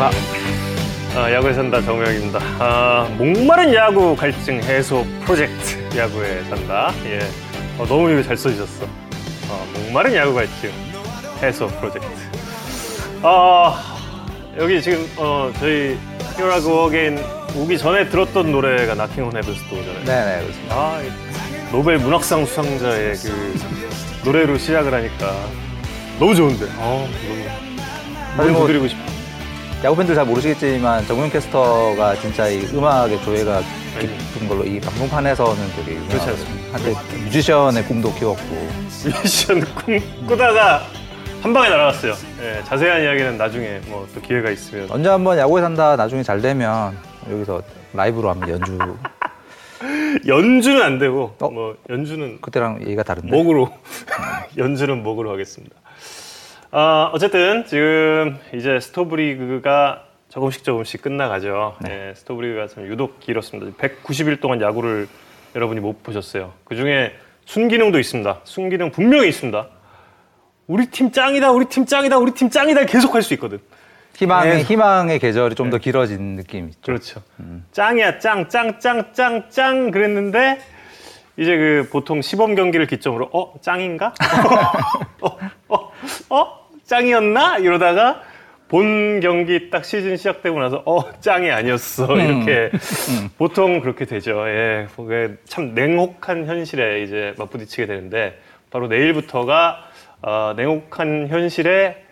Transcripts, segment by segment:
아, 야구에 산다 정우영입니다. 아, 목마른 야구 갈증 해소 프로젝트 야구에 산다. 예, 어, 너무 잘 써주셨어. 어, 목마른 야구 갈증 해소 프로젝트. 아, 여기 지금 어, 저희 Here I Go Again 오기 전에 들었던 노래가 Knockin' on Heaven's Door잖아요. 네네 그렇습니다. 아, 이 노벨 문학상 수상자의 그 노래로 시작을 하니까 너무 좋은데. 어, 너무 사실 뭐- 드리고 싶어. 야구 팬들 잘 모르시겠지만 정용 캐스터가 진짜 이 음악의 조예가 깊은 걸로 이 방송판에서는 되게 그렇지 유명하거든요. 한때 뮤지션의 꿈도 키웠고 미션 꿈 꾸다가 한 방에 날아갔어요. 예, 자세한 이야기는 나중에 뭐 또 기회가 있으면. 언제 한번 야구에 산다 나중에 잘 되면 여기서 라이브로 한번 연주 연주는 안 되고 어? 뭐 연주는 그때랑 얘기가 다른데 목으로 연주는 목으로 하겠습니다. 아 어쨌든 지금 이제 스토브리그가 조금씩 조금씩 끝나가죠. 예, 스토브리그가 참 유독 길었습니다. 190일 동안 야구를 여러분이 못 보셨어요. 그 중에 순기능도 있습니다. 순기능 분명히 있습니다. 우리 팀 짱이다, 우리 팀 짱이다, 우리 팀 짱이다 계속 할 수 있거든. 희망의 네. 희망의 계절이 좀더 길어진 느낌이 있죠. 그렇죠. 짱이야, 짱, 짱, 짱, 짱, 짱 그랬는데 이제 그 보통 시범 경기를 기점으로 어 짱인가? 어, 어, 어, 짱이었나? 이러다가 본 경기 딱 시즌 시작되고 나서 어 짱이 아니었어 이렇게 보통 그렇게 되죠. 예, 그게 참 냉혹한 현실에 이제 맞부딪히게 되는데 바로 내일부터가 어, 냉혹한 현실에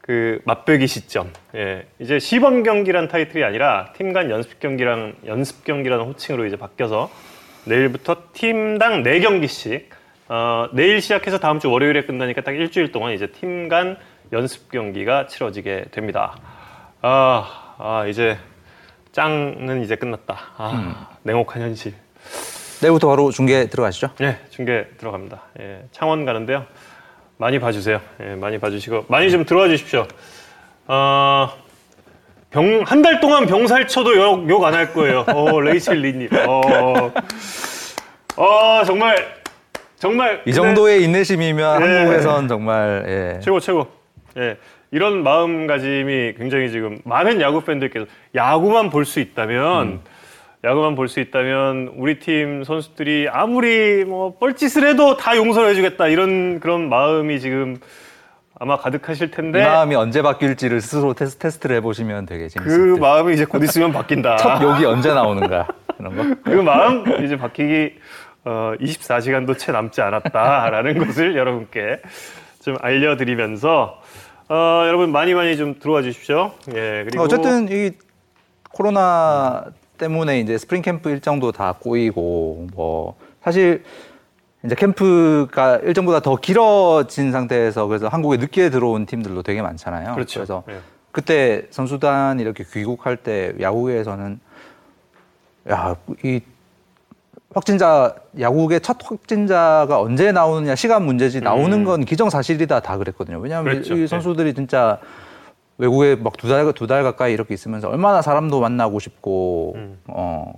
그 맞배기 시점. 예. 이제 시범 경기란 타이틀이 아니라 팀 간 연습 경기랑 연습 경기라는 호칭으로 이제 바뀌어서 내일부터 팀당 네경기씩 어, 내일 시작해서 다음 주 월요일에 끝나니까 딱 일주일 동안 이제 팀 간 연습 경기가 치러지게 됩니다. 아, 아 이제 짱은 이제 끝났다. 아, 냉혹한 현실. 내일부터 바로 중계 들어가시죠. 예, 중계 들어갑니다. 예, 창원 가는데요. 많이 봐주세요. 예, 많이 봐주시고 많이 좀 들어와 주십시오. 어, 병, 한 달 동안 병살 쳐도 욕 안 할 거예요. 어, 레이첼 리님. 어, 어, 정말, 정말. 이 정도의 인내심이면 네. 한국에선 정말 예. 최고, 최고. 예. 이런 마음가짐이 굉장히 지금 많은 야구 팬들께서 야구만 볼 수 있다면 야구만 볼 수 있다면 우리 팀 선수들이 아무리 뭐 뻘짓을 해도 다 용서를 해주겠다 이런 그런 마음이 지금 아마 가득하실 이 텐데 마음이 언제 바뀔지를 스스로 테스, 테스트를 해보시면 되게 그 재밌을 듯. 마음이 이제 곧 있으면 바뀐다. 첫 욕이 언제 나오는가 이런 거. 그 마음 이제 바뀌기 어, 24시간도 채 남지 않았다라는 것을 여러분께 좀 알려드리면서 어, 여러분 많이 많이 좀 들어와 주십시오. 예 그리고 어쨌든 이 코로나 때문에 이제 스프링 캠프 일정도 다 꼬이고 뭐 사실 이제 캠프가 일정보다 더 길어진 상태에서 그래서 한국에 늦게 들어온 팀들도 되게 많잖아요. 그렇죠. 래서 예. 그때 선수단 이렇게 귀국할 때 야구에서는 야 이 확진자 야구의 첫 확진자가 언제 나오느냐 시간 문제지 나오는 건 기정사실이다 다 그랬거든요. 왜냐하면 음. 그랬죠. 이 네. 선수들이 진짜 외국에 막 두 달 두 달 가까이 이렇게 있으면서 얼마나 사람도 만나고 싶고 음. 어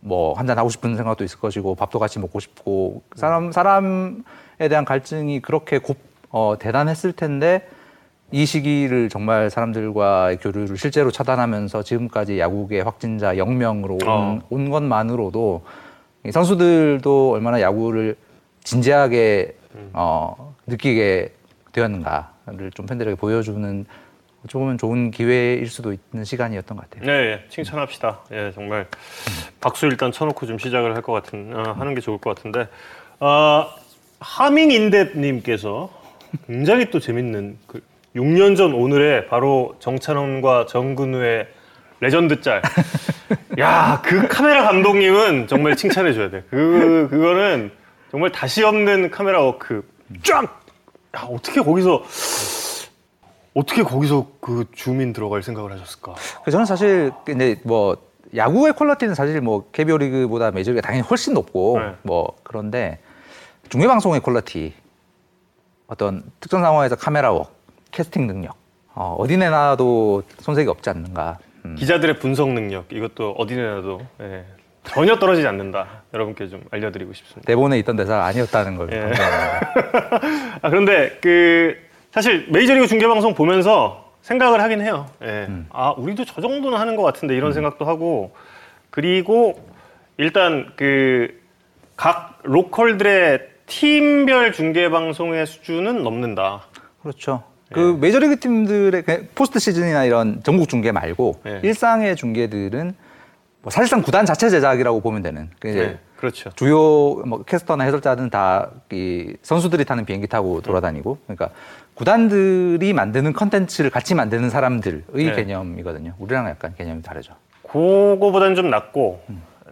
뭐 한잔 하고 싶은 생각도 있을 것이고 밥도 같이 먹고 싶고 음. 사람 사람에 대한 갈증이 그렇게 곱, 어, 대단했을 텐데 이 시기를 정말 사람들과의 교류를 실제로 차단하면서 지금까지 야구계 확진자 0명으로 온, 어. 온 것만으로도 이 선수들도 얼마나 야구를 진지하게 음. 어, 느끼게 되었는가를 좀 팬들에게 보여주는 보면 좋은 기회일 수도 있는 시간이었던 것 같아요. 네, 예, 칭찬합시다. 예, 정말 박수 일단 쳐놓고 좀 시작을 할 것 같은 어, 하는 게 좋을 것 같은데 어, 하밍인뎁님께서 굉장히 또 재밌는 그 6년 전 오늘에 바로 정찬헌과 정근우의 레전드 짤. 야, 그 카메라 감독님은 정말 칭찬해 줘야 돼. 그 그거는 정말 다시 없는 카메라 워크. 쫙. 야, 어떻게 거기서 어떻게 거기서 그 줌인 들어갈 생각을 하셨을까? 그 저는 사실 근데 뭐 야구의 quality는 사실 뭐 KBO 리그보다 메이저리그가 당연히 훨씬 높고 네. 뭐 그런데 중계 방송의 quality 어떤 특정 상황에서 카메라 웍, 캐스팅 능력 어, 어디 내놔도 손색이 없지 않는가. 음. 기자들의 분석 능력 이것도 어디 내놔도 예, 전혀 떨어지지 않는다. 여러분께 좀 알려드리고 싶습니다. 대본에 있던 대사가 아니었다는 걸. 예. 아 그런데 그 사실 메이저리그 중계 방송 보면서 생각을 하긴 해요. 예. 아, 우리도 저 정도는 하는 것 같은데 이런 생각도 하고 그리고 일단 그 각 local들의 팀별 중계 방송의 수준은 넘는다. 그렇죠. 그 메이저리그 팀들의 그 포스트 시즌이나 이런 전국 중계 말고 네. 일상의 중계들은 뭐 사실상 구단 자체 제작이라고 보면 되는. 그 네, 그렇죠. 주요 뭐 캐스터나 해설자들은 다 이 선수들이 타는 비행기 타고 돌아다니고 그러니까 구단들이 만드는 컨텐츠를 같이 만드는 사람들의 네. 개념이거든요. 우리랑 약간 개념이 다르죠. 그거보다는 좀 낫고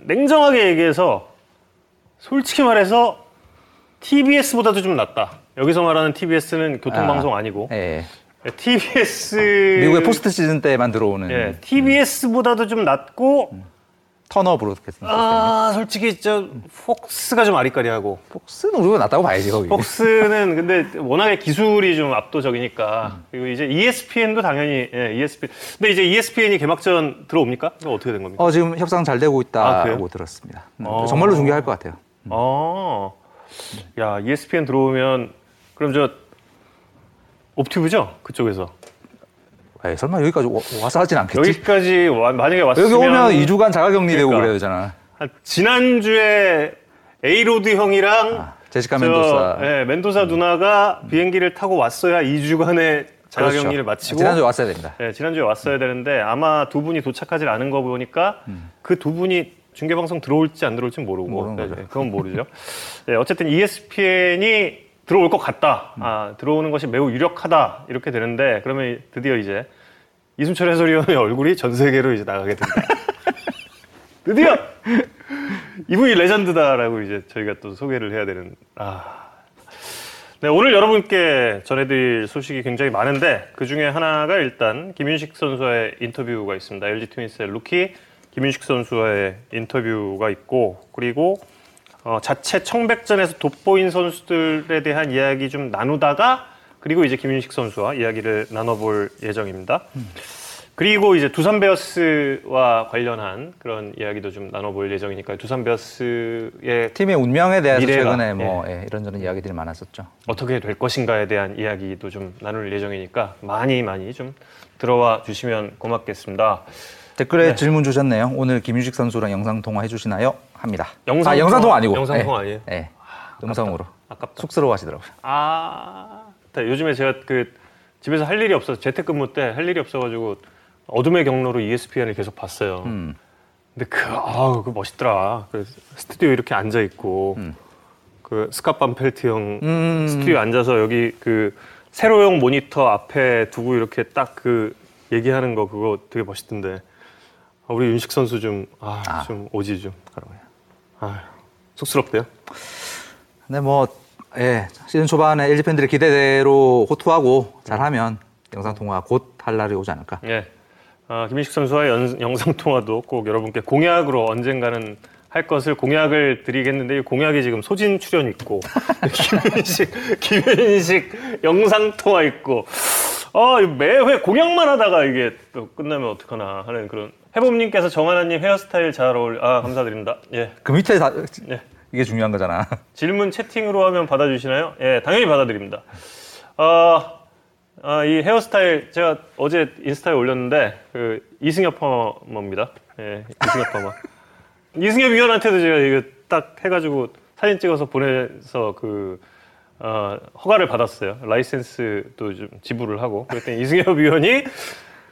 냉정하게 얘기해서 솔직히 말해서 TBS보다도 좀 낫다. 여기서 말하는 TBS는 교통방송 아, 니고 예. TBS 미국의 포스트 시즌 때만 들어오는 예, TBS보다도 좀 낫고 턴업 브로드캐스팅. 아 솔직히 저 폭스가 좀 아리까리하고 폭스는 우리가 낫다고 봐야지 거기. 폭스는 근데 워낙에 기술이 좀 압도적이니까 그리고 이제 ESPN도 당연히 예, ESPN 근데 이제 ESPN이 개막전 들어옵니까? 어떻게 된 겁니까? 어 지금 협상 잘 되고 아, 있다고 그래요? 들었습니다. 음, 어. 정말로 중계할 것 같아요. 어, 야 ESPN 들어오면 그럼 저 off tube죠 그쪽에서 에이, 설마 여기까지 와- 와서 하진 않겠지? 여기까지 와- 만약에 왔으면 여기 오면 2주간 자가격리 되고 그러니까. 그래야 되잖아. 한 지난주에 에이로드 형이랑 아, 제시카 저, 멘도사. 예, 멘도사 누나가 비행기를 타고 왔어야 2주간의 자가격리를 그렇죠. 마치고 지난주에 왔어야 됩니다. 네, 지난주에 왔어야 되는데 아마 두 분이 도착하지 않은 거 보니까 그두 분이 중계 방송 들어올지 안 들어올지 모르고 네. 네, 그건 모르죠. 네, 어쨌든 ESPN이 들어올 것 같다. 아, 들어오는 것이 매우 유력하다. 이렇게 되는데 그러면 드디어 이제 이순철 해설위원의 얼굴이 전 세계로 이제 나가게 된다. 드디어 이분이 legend다라고 이제 저희가 또 소개를 해야 되는 아 네, 오늘 여러분께 전해드릴 소식이 굉장히 많은데 그 중에 하나가 일단 김윤식 선수와의 인터뷰가 있습니다. LG 트윈스의 루키 김윤식 선수와의 인터뷰가 있고 그리고 어, 자체 청백전에서 돋보인 선수들에 대한 이야기 좀 나누다가 그리고 이제 김윤식 선수와 이야기를 나눠볼 예정입니다. 그리고 이제 두산 베어스와 관련한 그런 이야기도 좀 나눠볼 예정이니까 두산 베어스의 팀의 운명에 대해서 미래가, 최근에 뭐 예, 이런저런 이야기들이 많았었죠. 어떻게 될 것인가에 대한 이야기도 좀 나눌 예정이니까 많이 많이 좀 들어와 주시면 고맙겠습니다. 댓글에 질문 주셨네요. 오늘 김유식 선수랑 영상 통화 해주시나요? 합니다. 영상 아, 영상 통화- 통화 아니고 영상 예, 통화 아니에요? 예, 음성으로 아깝다. 쑥스러워하시더라고요. 아, 네, 요즘에 제가 그 집에서 할 일이 없어서 재택근무 때 할 일이 없어가지고 어둠의 경로로 ESPN을 계속 봤어요. 음. 근데 그 아우 그 멋있더라. 그 스튜디오 이렇게 앉아 있고 그 스캇 반펠트 형 음. 스튜디오 앉아서 여기 그 세로용 모니터 앞에 두고 이렇게 딱 그 얘기하는 거 그거 되게 멋있던데 아, 우리 윤식 선수 좀아좀 아. 오지 좀 그러고요. 아 쑥스럽대요. 근데 뭐 예, 시즌 초반에 LG 팬들의 기대대로 호투하고 잘하면 영상 통화 곧 할 날이 오지 않을까. 예. 아, 김민식 선수와의 연- 영상 통화도 꼭 여러분께 공약으로 언젠가는 할 것을 공약을 드리겠는데 이 공약이 지금 소진 출연 있고 김민식 김민식 영상 통화 있고 아 매회 공약만 하다가 이게 또 끝나면 어떡하나 하는 그런 해봄님께서 정하나님 헤어스타일 잘 어울 아 감사드립니다 예 그 밑에 다, 예. 이게 중요한 거잖아. 질문 채팅으로 하면 받아주시나요? 예, 당연히 받아드립니다. 아, 아, 이 헤어스타일 제가 어제 인스타에 올렸는데 그 이승엽 파머입니다. 예, 이승엽 파머. 이승엽 위원한테도 제가 이거 딱 해가지고 사진 찍어서 보내서 그 어, 허가를 받았어요. 라이센스도 좀 지불을 하고 그랬더니 이승엽 위원이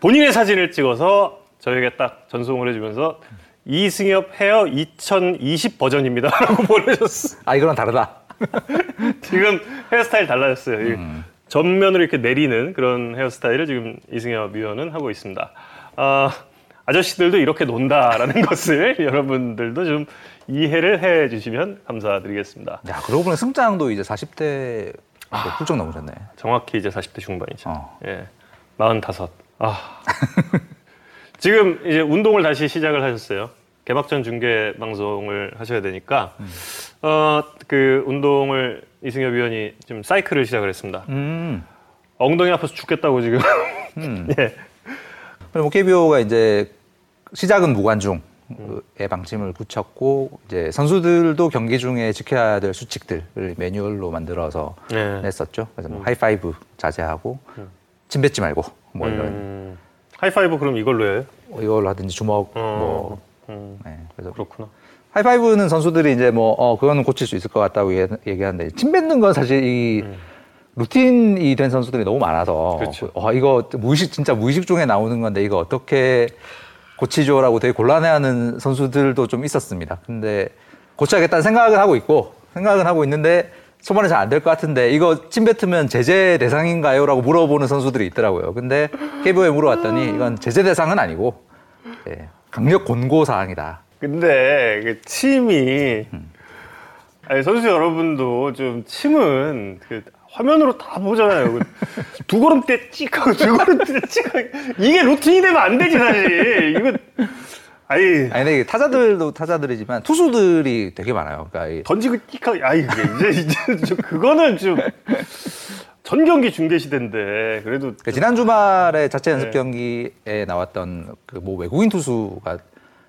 본인의 사진을 찍어서 저에게 딱 전송을 해주면서 이승엽 헤어 2020 버전입니다라고 보내줬어. 아 이거랑 다르다. 지금 헤어스타일 달라졌어요. 이 전면으로 이렇게 내리는 그런 헤어스타일을 지금 이승엽 위원은 하고 있습니다. 아, 아저씨들도 이렇게 논다라는 것을 여러분들도 좀 이해를 해 주시면 감사드리겠습니다. 야 그러고 보니 승장도 이제 40대 훌쩍 넘으셨네. 정확히 이제 40대 중반이죠. 어. 예. 45. 아. 지금 이제 운동을 다시 시작을 하셨어요. 개막전 중계 방송을 하셔야 되니까 어, 그 운동을 이승엽 위원이 지금 사이클을 시작을 했습니다. 음. 엉덩이 아파서 죽겠다고 지금. 음. 예. 그리고 KBO가 이제 시작은 무관중의 방침을 굳혔고 이제 선수들도 경기 중에 지켜야 될 수칙들을 매뉴얼로 만들어서 네. 냈었죠. 그래서 뭐 하이파이브 자제하고 침 뱉지 말고 뭐 이런 음. 하이파이브 그럼 이걸로 해요? 이걸로 하든지 주먹 뭐 어. 음. 네, 그래서 그렇구나. 하이파이브는 선수들이 이제 뭐 어 그거는 고칠 수 있을 것 같다고 얘기- 얘기하는데 침 뱉는 건 사실 이 루틴이 된 선수들이 너무 많아서 그렇죠. 어 이거 무의식 진짜 무의식 중에 나오는 건데 이거 어떻게 고치죠라고 되게 곤란해하는 선수들도 좀 있었습니다. 근데 고쳐야겠다는 생각은 하고 있고 생각은 하고 있는데 초반에 잘 안 될 것 같은데 이거 침 뱉으면 제재 대상인가요?라고 물어보는 선수들이 있더라고요. 근데 KBO에 물어봤더니 이건 제재 대상은 아니고 예, 강력 권고 사항이다. 근데 그 침이 아니, 선수 여러분도 좀 침은 그 화면으로 다 보잖아요. 그두 걸음대 찍하고 두 걸음대 찍하고 이게 루틴이 되면 안 되지 사실. 이거 아니 아니 근데 이게 타자들도 타자들이지만 투수들이 되게 많아요. 그러니까 이 던지고 찍하고 아이 이제 이제 좀 그거는 좀 전 경기 중계 시대인데 그래도 그러니까 지난 주말에 자체 연습 네. 경기에 나왔던 그 뭐 외국인 투수가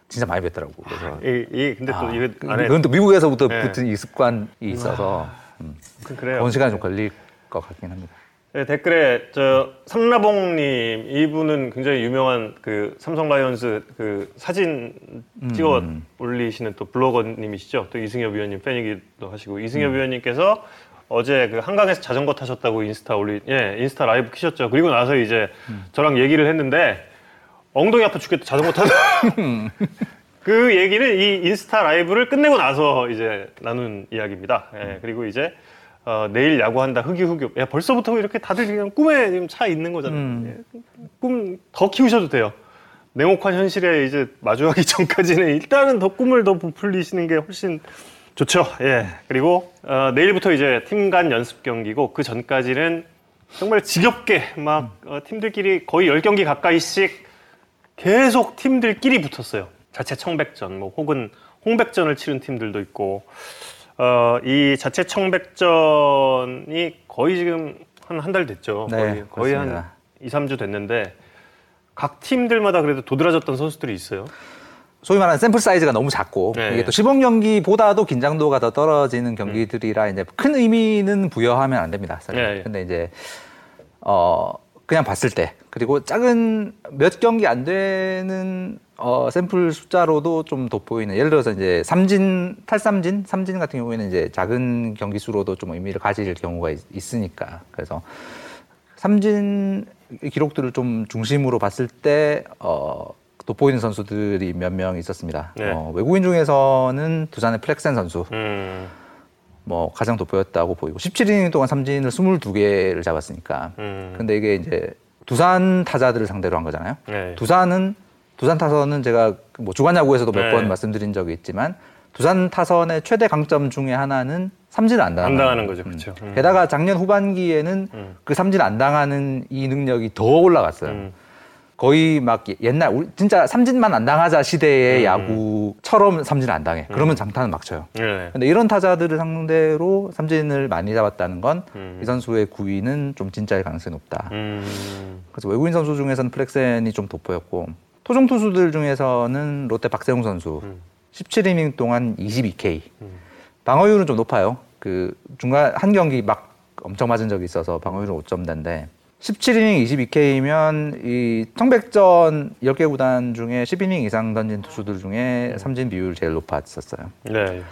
진짜 많이 뵀더라고. 그래서 이, 이 근데 또 아, 이거 그- 안에 그건 또 미국에서부터 네. 붙은 이 습관이 있어서 음, 그래요. 그런 시간이 좀 걸릴 것 같긴 합니다. 네, 댓글에 저 상나봉님 이분은 굉장히 유명한 그 삼성 라이온즈 그 사진 찍어 올리시는 또 블로거님이시죠. 또 이승엽 위원님 팬이기도 하시고 이승엽 위원님께서 어제 그 한강에서 자전거 타셨다고 인스타 올리 예 인스타 라이브 키셨죠. 그리고 나서 이제 저랑 얘기를 했는데 엉덩이 아파 죽겠다 자전거 타다. 그 얘기는 이 인스타 라이브를 끝내고 나서 이제 나눈 이야기입니다. 예, 그리고 이제 어, 내일 야구한다 흑유 흑유. 야 벌써부터 이렇게 다들 그냥 꿈에 지금 차 있는 거잖아요. 예, 꿈더 키우셔도 돼요. 냉혹한 현실에 이제 마주하기 전까지는 일단은 더 꿈을 더 부풀리시는 게 훨씬 좋죠. 예. 그리고 어, 내일부터 이제 팀 간 연습 경기고 그 전까지는 정말 지겹게 막 어, 팀들끼리 거의 10경기 가까이씩 계속 팀들끼리 붙었어요. 자체 청백전, 뭐 혹은 홍백전을 치른 팀들도 있고, 어, 이 자체 청백전이 거의 지금 한 한 달 됐죠. 네, 거의, 거의 한 그렇습니다. 2, 3주 됐는데 각 팀들마다 그래도 도드라졌던 선수들이 있어요. 소위 말하는 샘플 사이즈가 너무 작고 네. 이게 또 시범 경기보다도 긴장도가 더 떨어지는 경기들이라 이제 큰 의미는 부여하면 안 됩니다. 사실. 네, 네. 근데 이제 어 그냥 봤을 때 그리고 작은 몇 경기 안 되는 어 샘플 숫자로도 좀 돋보이는 예를 들어서 이제 삼진 탈삼진 삼진 같은 경우에는 이제 작은 경기 수로도 좀 의미를 가질 경우가 있, 있으니까 그래서 삼진 기록들을 좀 중심으로 봤을 때 어, 돋보이는 선수들이 몇 명 있었습니다. 네. 어, 외국인 중에서는 두산의 플렉센 선수 음, 뭐 가장 돋보였다고 보이고 17이닝 동안 삼진을 22개를 잡았으니까. 음. 근데 이게 이제 두산 타자들을 상대로 한 거잖아요. 네. 두산은 두산 타선은 제가 뭐 주간 야구에서도 몇 네. 번 말씀드린 적이 있지만 두산 타선의 최대 강점 중에 하나는 삼진을 안 당하는 안 당하는. 거죠, 그렇죠. 음. 게다가 작년 후반기에는 음. 그 삼진 안 당하는 이 능력이 더 올라갔어요. 음. 거의 막 옛날 우리 진짜 삼진만 안 당하자 시대의 음. 야구처럼 삼진 안 당해. 그러면 장타는 막 쳐요. 네. 근데 이런 타자들을 상대로 삼진을 많이 잡았다는 건이 음. 선수의 구위는 좀 진짜일 가능성이 높다. 음. 그래서 외국인 선수 중에서는 플렉센이 좀 돋보였고 토종 투수들 중에서는 롯데 박세웅 선수 음. 17이닝 동안 22K 음. 방어율은 좀 높아요. 그 중간 한 경기 막 엄청 맞은 적이 있어서 방어율은 5점대인데 17이닝 22K면 이 청백전 10개 구단 중에 10이닝 이상 던진 투수들 중에 삼진 비율 제일 높았었어요. 네.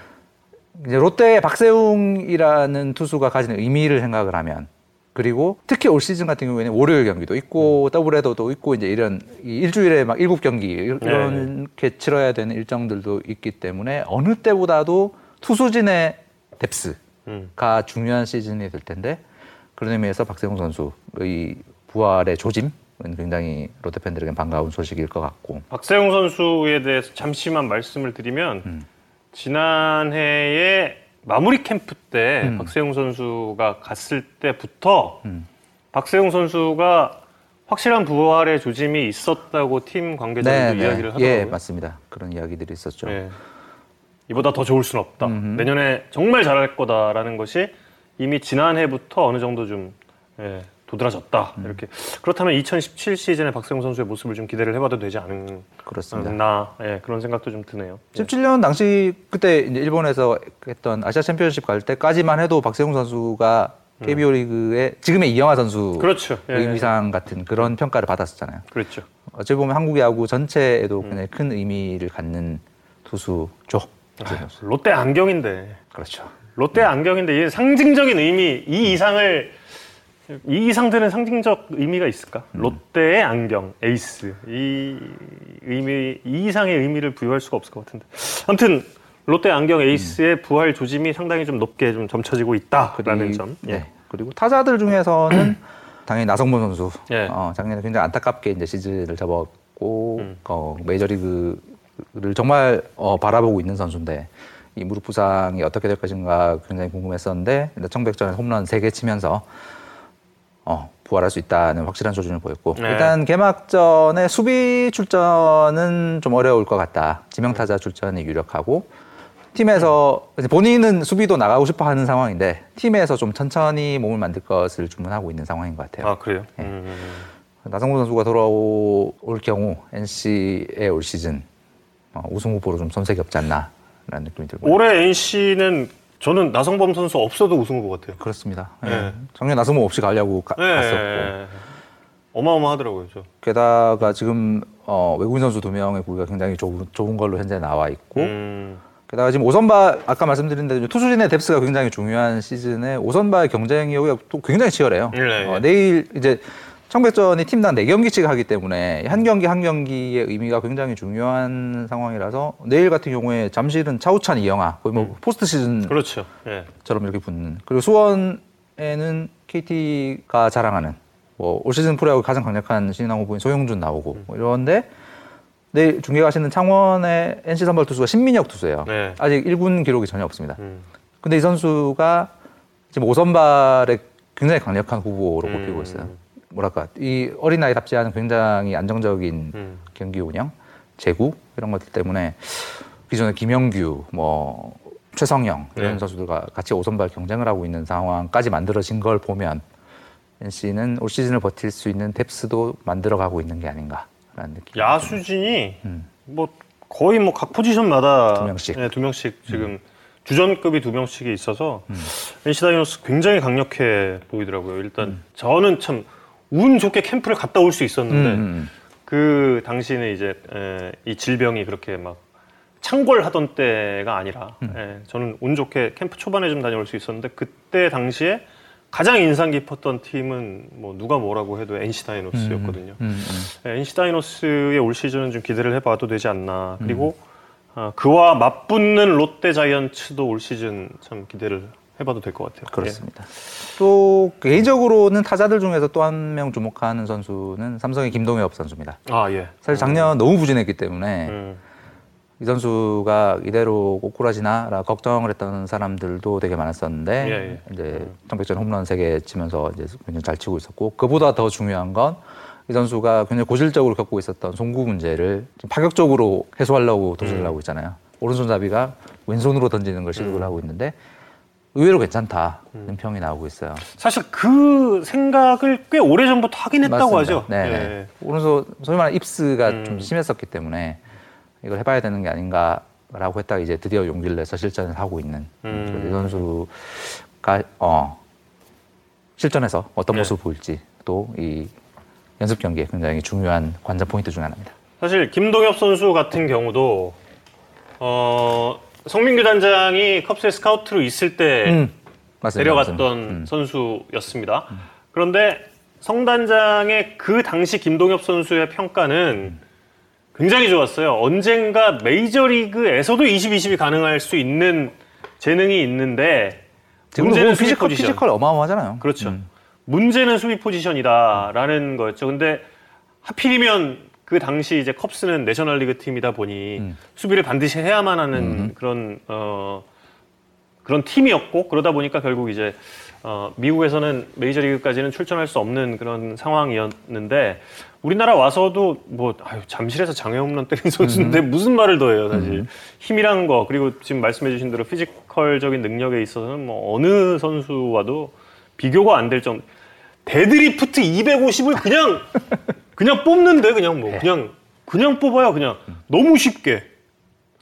이제 롯데의 박세웅이라는 투수가 가지는 의미를 생각을 하면 그리고 특히 올 시즌 같은 경우에는 월요일 경기도 있고 더블 헤더도 있고 이제 이런 이 일주일에 막 일곱 경기 이렇게 치러야 되는 일정들도 있기 때문에 어느 때보다도 투수진의 뎁스가 음. 중요한 시즌이 될 텐데 그런 의미에서 박세웅 선수의 부활의 조짐은 굉장히 롯데 팬들에겐 반가운 소식일 것 같고 박세웅 선수에 대해서 잠시만 말씀을 드리면 음. 지난해에 마무리 캠프 때 음. 박세웅 선수가 갔을 때부터 음. 박세웅 선수가 확실한 부활의 조짐이 있었다고 팀 관계자들도 이야기를 하더라고요. 예 맞습니다 그런 이야기들이 있었죠. 예. 이보다 더 좋을 수는 없다. 음흠. 내년에 정말 잘할 거다라는 것이 이미 지난해부터 어느 정도 좀 예, 도드라졌다. 음. 이렇게 그렇다면 2017 시즌에 박세웅 선수의 모습을 좀 기대를 해봐도 되지 않은 그렇습니다. 나 예, 그런 생각도 좀 드네요. 예. 17년 당시 그때 이제 일본에서 했던 아시아 챔피언십 갈 때까지만 해도 박세웅 선수가 KBO 리그의 지금의 이영하 선수 그렇죠. 예, 예. 의미상 같은 그런 평가를 받았었잖아요. 그렇죠. 어찌 보면 한국 야구 전체에도 굉장히 큰 의미를 갖는 투수죠. 선수. 롯데 안경인데 그렇죠. 롯데 안경인데 이 상징적인 의미 이 이상을 이 이상 되는 상징적 의미가 있을까? 롯데의 안경 에이스 이 의미 이 이상의 의미를 부여할 수가 없을 것 같은데 아무튼 롯데 안경 에이스의 부활 조짐이 상당히 좀 높게 좀 점쳐지고 있다라는 그리- 점. 네. 그리고 타자들 중에서는 당연히 나성범 선수. 예. 어, 작년에 굉장히 안타깝게 이제 시즌을 접었고 음. 어, 메이저리그를 정말 어, 바라보고 있는 선수인데 이 무릎 부상이 어떻게 될 것인가 굉장히 궁금했었는데 청백전에 홈런 3개 치면서 어, 부활할 수 있다는 확실한 조짐을 보였고 네. 일단 개막전에 수비 출전은 좀 어려울 것 같다. 지명타자 출전이 유력하고 팀에서 본인은 수비도 나가고 싶어 하는 상황인데 팀에서 좀 천천히 몸을 만들 것을 주문하고 있는 상황인 것 같아요. 아 그래요? 네. 음. 나성구 선수가 돌아올 경우 NC의 올 시즌 어, 우승 후보로 좀 손색이 없지 않나 라는 느낌이 들고 올해 NC는 저는 나성범 선수 없어도 우승 후보 같아요. 그렇습니다. 예. 네. 작년 나성무 없이 가려고 가- 네. 갔었고 어마어마하더라고요. 저. 게다가 지금 어, 외국인 선수 두 명의 구위가 굉장히 좁은, 좁은 걸로 현재 나와 있고 음. 게다가 지금 오선발 아까 말씀드린 대로 투수진의 뎁스가 굉장히 중요한 시즌에 오선발 경쟁이 또 굉장히 치열해요. 네. 어, 내일 이제 청백전이 팀당 네경기씩 하기 때문에 한 경기 한 경기의 의미가 굉장히 중요한 상황이라서 내일 같은 경우에 잠실은 차우찬 이영하 거의 뭐 포스트 시즌처럼 그렇죠. 예. 이렇게 붙는 그리고 수원에는 KT가 자랑하는 뭐 올 시즌 프로야구 가장 강력한 신인왕 후보인 소영준 나오고 뭐 이런데 내일 중계 가시는 창원의 NC 선발 투수가 신민혁 투수예요. 네. 아직 1군 기록이 전혀 없습니다. 음. 근데 이 선수가 지금 오선발에 굉장히 강력한 후보로 음. 꼽히고 있어요. 뭐랄까 이 어린 나이답지 않은 굉장히 안정적인 음. 경기 운영, 재구 이런 것들 때문에 기존에 김영규, 뭐 최성영 이런 네. 선수들과 같이 오선발 경쟁을 하고 있는 상황까지 만들어진 걸 보면 NC는 올 시즌을 버틸 수 있는 뎁스도 만들어가고 있는 게 아닌가라는 느낌. 야수진이 음. 뭐 거의 뭐 각 포지션마다 두 명씩. 네, 두 명씩 지금 주전급이 두 명씩이 있어서 음. NC 다이노스 굉장히 강력해 보이더라고요. 일단 음. 저는 참 운 좋게 캠프를 갔다 올 수 있었는데 음, 음, 그 당시는 이제 에, 이 질병이 그렇게 막 창궐하던 때가 아니라 음. 예, 저는 운 좋게 캠프 초반에 좀 다녀올 수 있었는데 그때 당시에 가장 인상 깊었던 팀은 뭐 누가 뭐라고 해도 NC 다이노스였거든요. 음, 음, 음. 네, NC 다이노스의 올 시즌은 좀 기대를 해봐도 되지 않나. 그리고 어, 그와 맞붙는 롯데 자이언츠도 올 시즌 참 기대를 해봐도 될 것 같아요. 그렇습니다. 또 개인적으로는 타자들 중에서 또 한 명 주목하는 선수는 삼성의 김동엽 선수입니다. 예. 아 예. 사실 작년 너무 부진했기 때문에 음, 이 선수가 이대로 꼬꾸라지나라 걱정을 했던 사람들도 되게 많았었는데 예, 예. 이제 청백전 홈런 3개 치면서 이제 굉장히 잘 치고 있었고 그보다 더 중요한 건 이 선수가 굉장히 고질적으로 겪고 있었던 송구 문제를 좀 파격적으로 해소하려고 도전을 음. 하고 있잖아요. 오른손잡이가 왼손으로 던지는 걸 시도를 하고 있는데 의외로 괜찮다는 음. 평이 나오고 있어요. 사실 그 생각을 꽤 오래 전부터 하긴 했다고 맞습니다. 하죠. 네. 예. 오른손 소위 말하는 입스가 음. 좀 심했었기 때문에 이걸 해봐야 되는 게 아닌가라고 했다가 이제 드디어 용기를 내서 실전을 하고 있는 음. 이 선수가 어, 실전에서 어떤 네. 모습을 보일지 또 이 연습 경기에 굉장히 중요한 관전 포인트 중 하나입니다. 사실 김동엽 선수 같은 경우도 어, 성민규 단장이 컵스의 스카우트로 있을 때 음, 맞습니다. 내려갔던. 음. 선수였습니다. 그런데 성 단장의 그 당시 김동엽 선수의 평가는 굉장히 좋았어요. 언젠가 메이저리그에서도 20-20이 가능할 수 있는 재능이 있는데 지금 문제는 뭐 피지컬, 포지션. 피지컬 어마어마하잖아요. 그렇죠. 음. 문제는 수비 포지션이다라는 거였죠. 근데 하필이면 그 당시 이제 컵스는 내셔널리그 팀이다 보니 음. 수비를 반드시 해야만 하는 그런 어 그런 팀이었고 그러다 보니까 결국 이제 어 미국에서는 메이저리그까지는 출전할 수 없는 그런 상황이었는데 우리나라 와서도 뭐 아유 잠실에서 장애 홈런 때린 선수인데 무슨 말을 더 해요 사실. 힘이란 거. 그리고 지금 말씀해주신 대로 피지컬적인 능력에 있어서는 뭐 어느 선수와도 비교가 안 될 정도 데드리프트 250을 그냥 그냥 뽑는데 그냥 뭐 그냥 그냥 뽑아요 그냥 너무 쉽게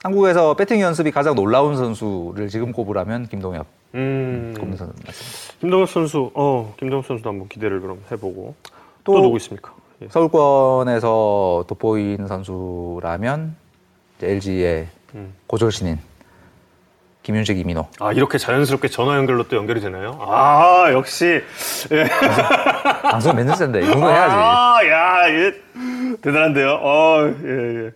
한국에서 배팅 연습이 가장 놀라운 선수를 지금 꼽으라면 김동엽 음 꼽는 선수 맞습니다. 김동엽 선수, 어, 김동엽 선수도 한번 기대를 그럼 해보고 또, 또 누구 있습니까? 예. 서울권에서 돋보이는 선수라면 LG의 음. 고졸 신인 김윤식 이민호. 아 이렇게 자연스럽게 전화 연결로 또 연결이 되나요? 아 역시 예. 방송 몇 년째인데 이 정도 해야지. 아, 야, 예. 대단한데요. 어, 예, 예.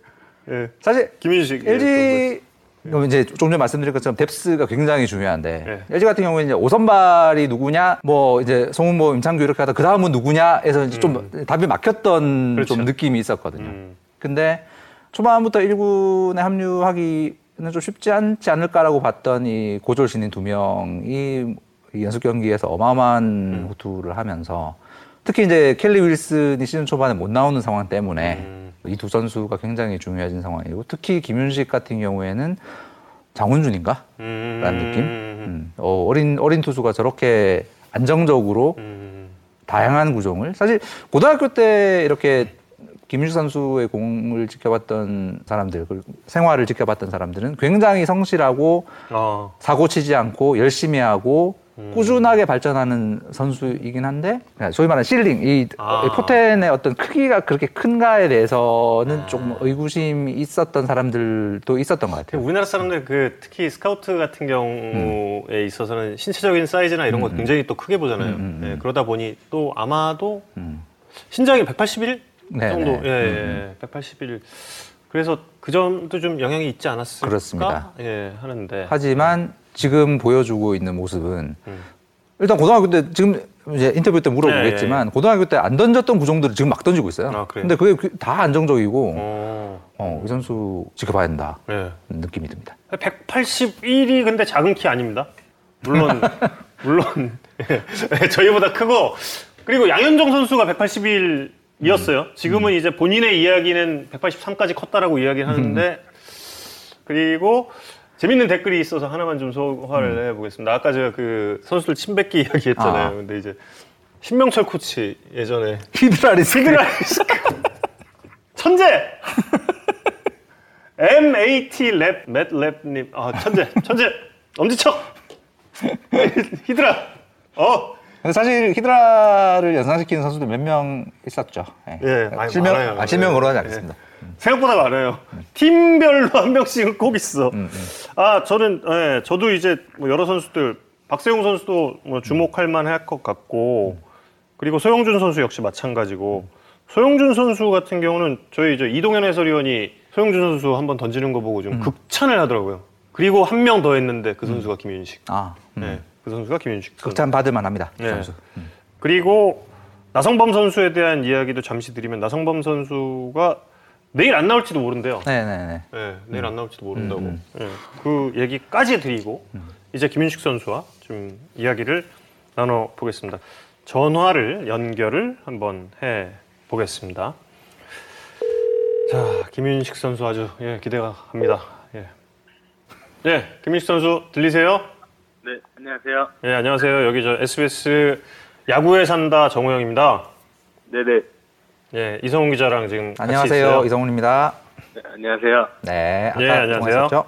예. 사실 김윤식. 예, LG 그럼 이제 좀 전에 말씀드린 것처럼 뎁스가 굉장히 중요한데 네. LG 같은 경우에 이제 오선발이 누구냐 뭐 이제 송은보 임창규 이렇게 하다 그 다음은 누구냐에서 이제 좀 답이 막혔던 음. 그렇죠. 좀 느낌이 있었거든요. 음. 근데 초반부터 1군에 합류하기는 좀 쉽지 않지 않을까라고 봤던 이 고졸 신인 두 명이 이 연습 경기에서 어마어마한 음. 호투를 하면서 특히 이제 켈리 윌슨이 시즌 초반에 못 나오는 상황 때문에 음. 이두 선수가 굉장히 중요해진 상황이고 특히 김윤식 같은 경우에는 장훈준인가? 음. 라는 느낌? 음. 어, 어린 어린 투수가 저렇게 안정적으로 음. 다양한 구종을 사실 고등학교 때 이렇게 김윤식 선수의 공을 지켜봤던 사람들 생활을 지켜봤던 사람들은 굉장히 성실하고 아, 사고 치지 않고 열심히 하고 음. 꾸준하게 발전하는 선수이긴 한데 그냥 소위 말하는 실링 이 아. 포텐의 어떤 크기가 그렇게 큰가에 대해서는 아. 조금 의구심이 있었던 사람들도 있었던 것 같아요. 우리나라 사람들 그 특히 스카우트 같은 경우에 있어서는 신체적인 사이즈나 이런 거 굉장히 또 크게 보잖아요. 음, 음, 예, 그러다 보니 또 아마도 음. 신장이 181 네, 정도, 네. 예, 예, 181. 그래서 그 점도 좀 영향이 있지 않았을까? 그렇습니다. 예, 하는데. 하지만 지금 보여주고 있는 모습은 음. 일단 고등학교 때 지금 이제 인터뷰 때 물어보겠지만 네, 고등학교 때 안 던졌던 구종들을 지금 막 던지고 있어요. 아, 그래요? 근데 그게 그- 다 안정적이고 어, 어, 이 선수 지켜봐야 된다 예. 느낌이 듭니다. 181이 근데 작은 키 아닙니다. 물론 물론 예, 저희보다 크고 그리고 양현종 선수가 181 이었어요. 지금은 이제 본인의 이야기는 183까지 컸다라고 이야기하는데 그리고 재밌는 댓글이 있어서 하나만 좀 소화를 해보겠습니다. 아까 제가 그 선수들 침뱉기 이야기했잖아요. 아. 근데 이제 신명철 코치 예전에 히드라리스 히드라리스크. 천재! MAT 랩 맷랩님. 아 천재 천재. 엄지척. 히드라. 어 근데 사실 히드라를 연상시키는 선수들 몇명 있었죠. 예. 예, 많이 실명, 많아요. 아, 실명으로 하지 예. 않겠습니다. 생각보다 많아요. 팀별로 한 명씩은 꼭 있어. 음, 아 저는 예, 저도 이제 뭐 여러 선수들 박세웅 선수도 뭐 주목할 만할 것 같고 그리고 소영준 선수 역시 마찬가지고 소영준 선수 같은 경우는 저희 이제 이동현 해설위원이 소영준 선수 한번 던지는 거 보고 좀 극찬을 하더라고요. 그리고 한 명 더 했는데 그 선수가 김윤식. 아, 음. 네, 그 선수가 김윤식. 선수. 극찬 받을 만 합니다. 이 네. 선수. 그리고 나성범 선수에 대한 이야기도 잠시 드리면 나성범 선수가 내일 안 나올지도 모른대요. 네네네. 네, 내일 안 나올지도 모른다고. 음, 예, 그 얘기까지 드리고 이제 김윤식 선수와 좀 이야기를 나눠 보겠습니다. 전화를 연결을 한번 해 보겠습니다. 자, 김윤식 선수 아주 예, 기대가 갑니다. 예. 네, 김윤식 선수 들리세요? 네, 안녕하세요. 예, 안녕하세요. 여기 저 SBS 야구에 산다 정우영입니다. 네네. 예, 이성훈 기자랑 지금 안녕하세요. 있어요. 이성훈입니다. 네, 안녕하세요. 네. 아까 예, 안녕하세요.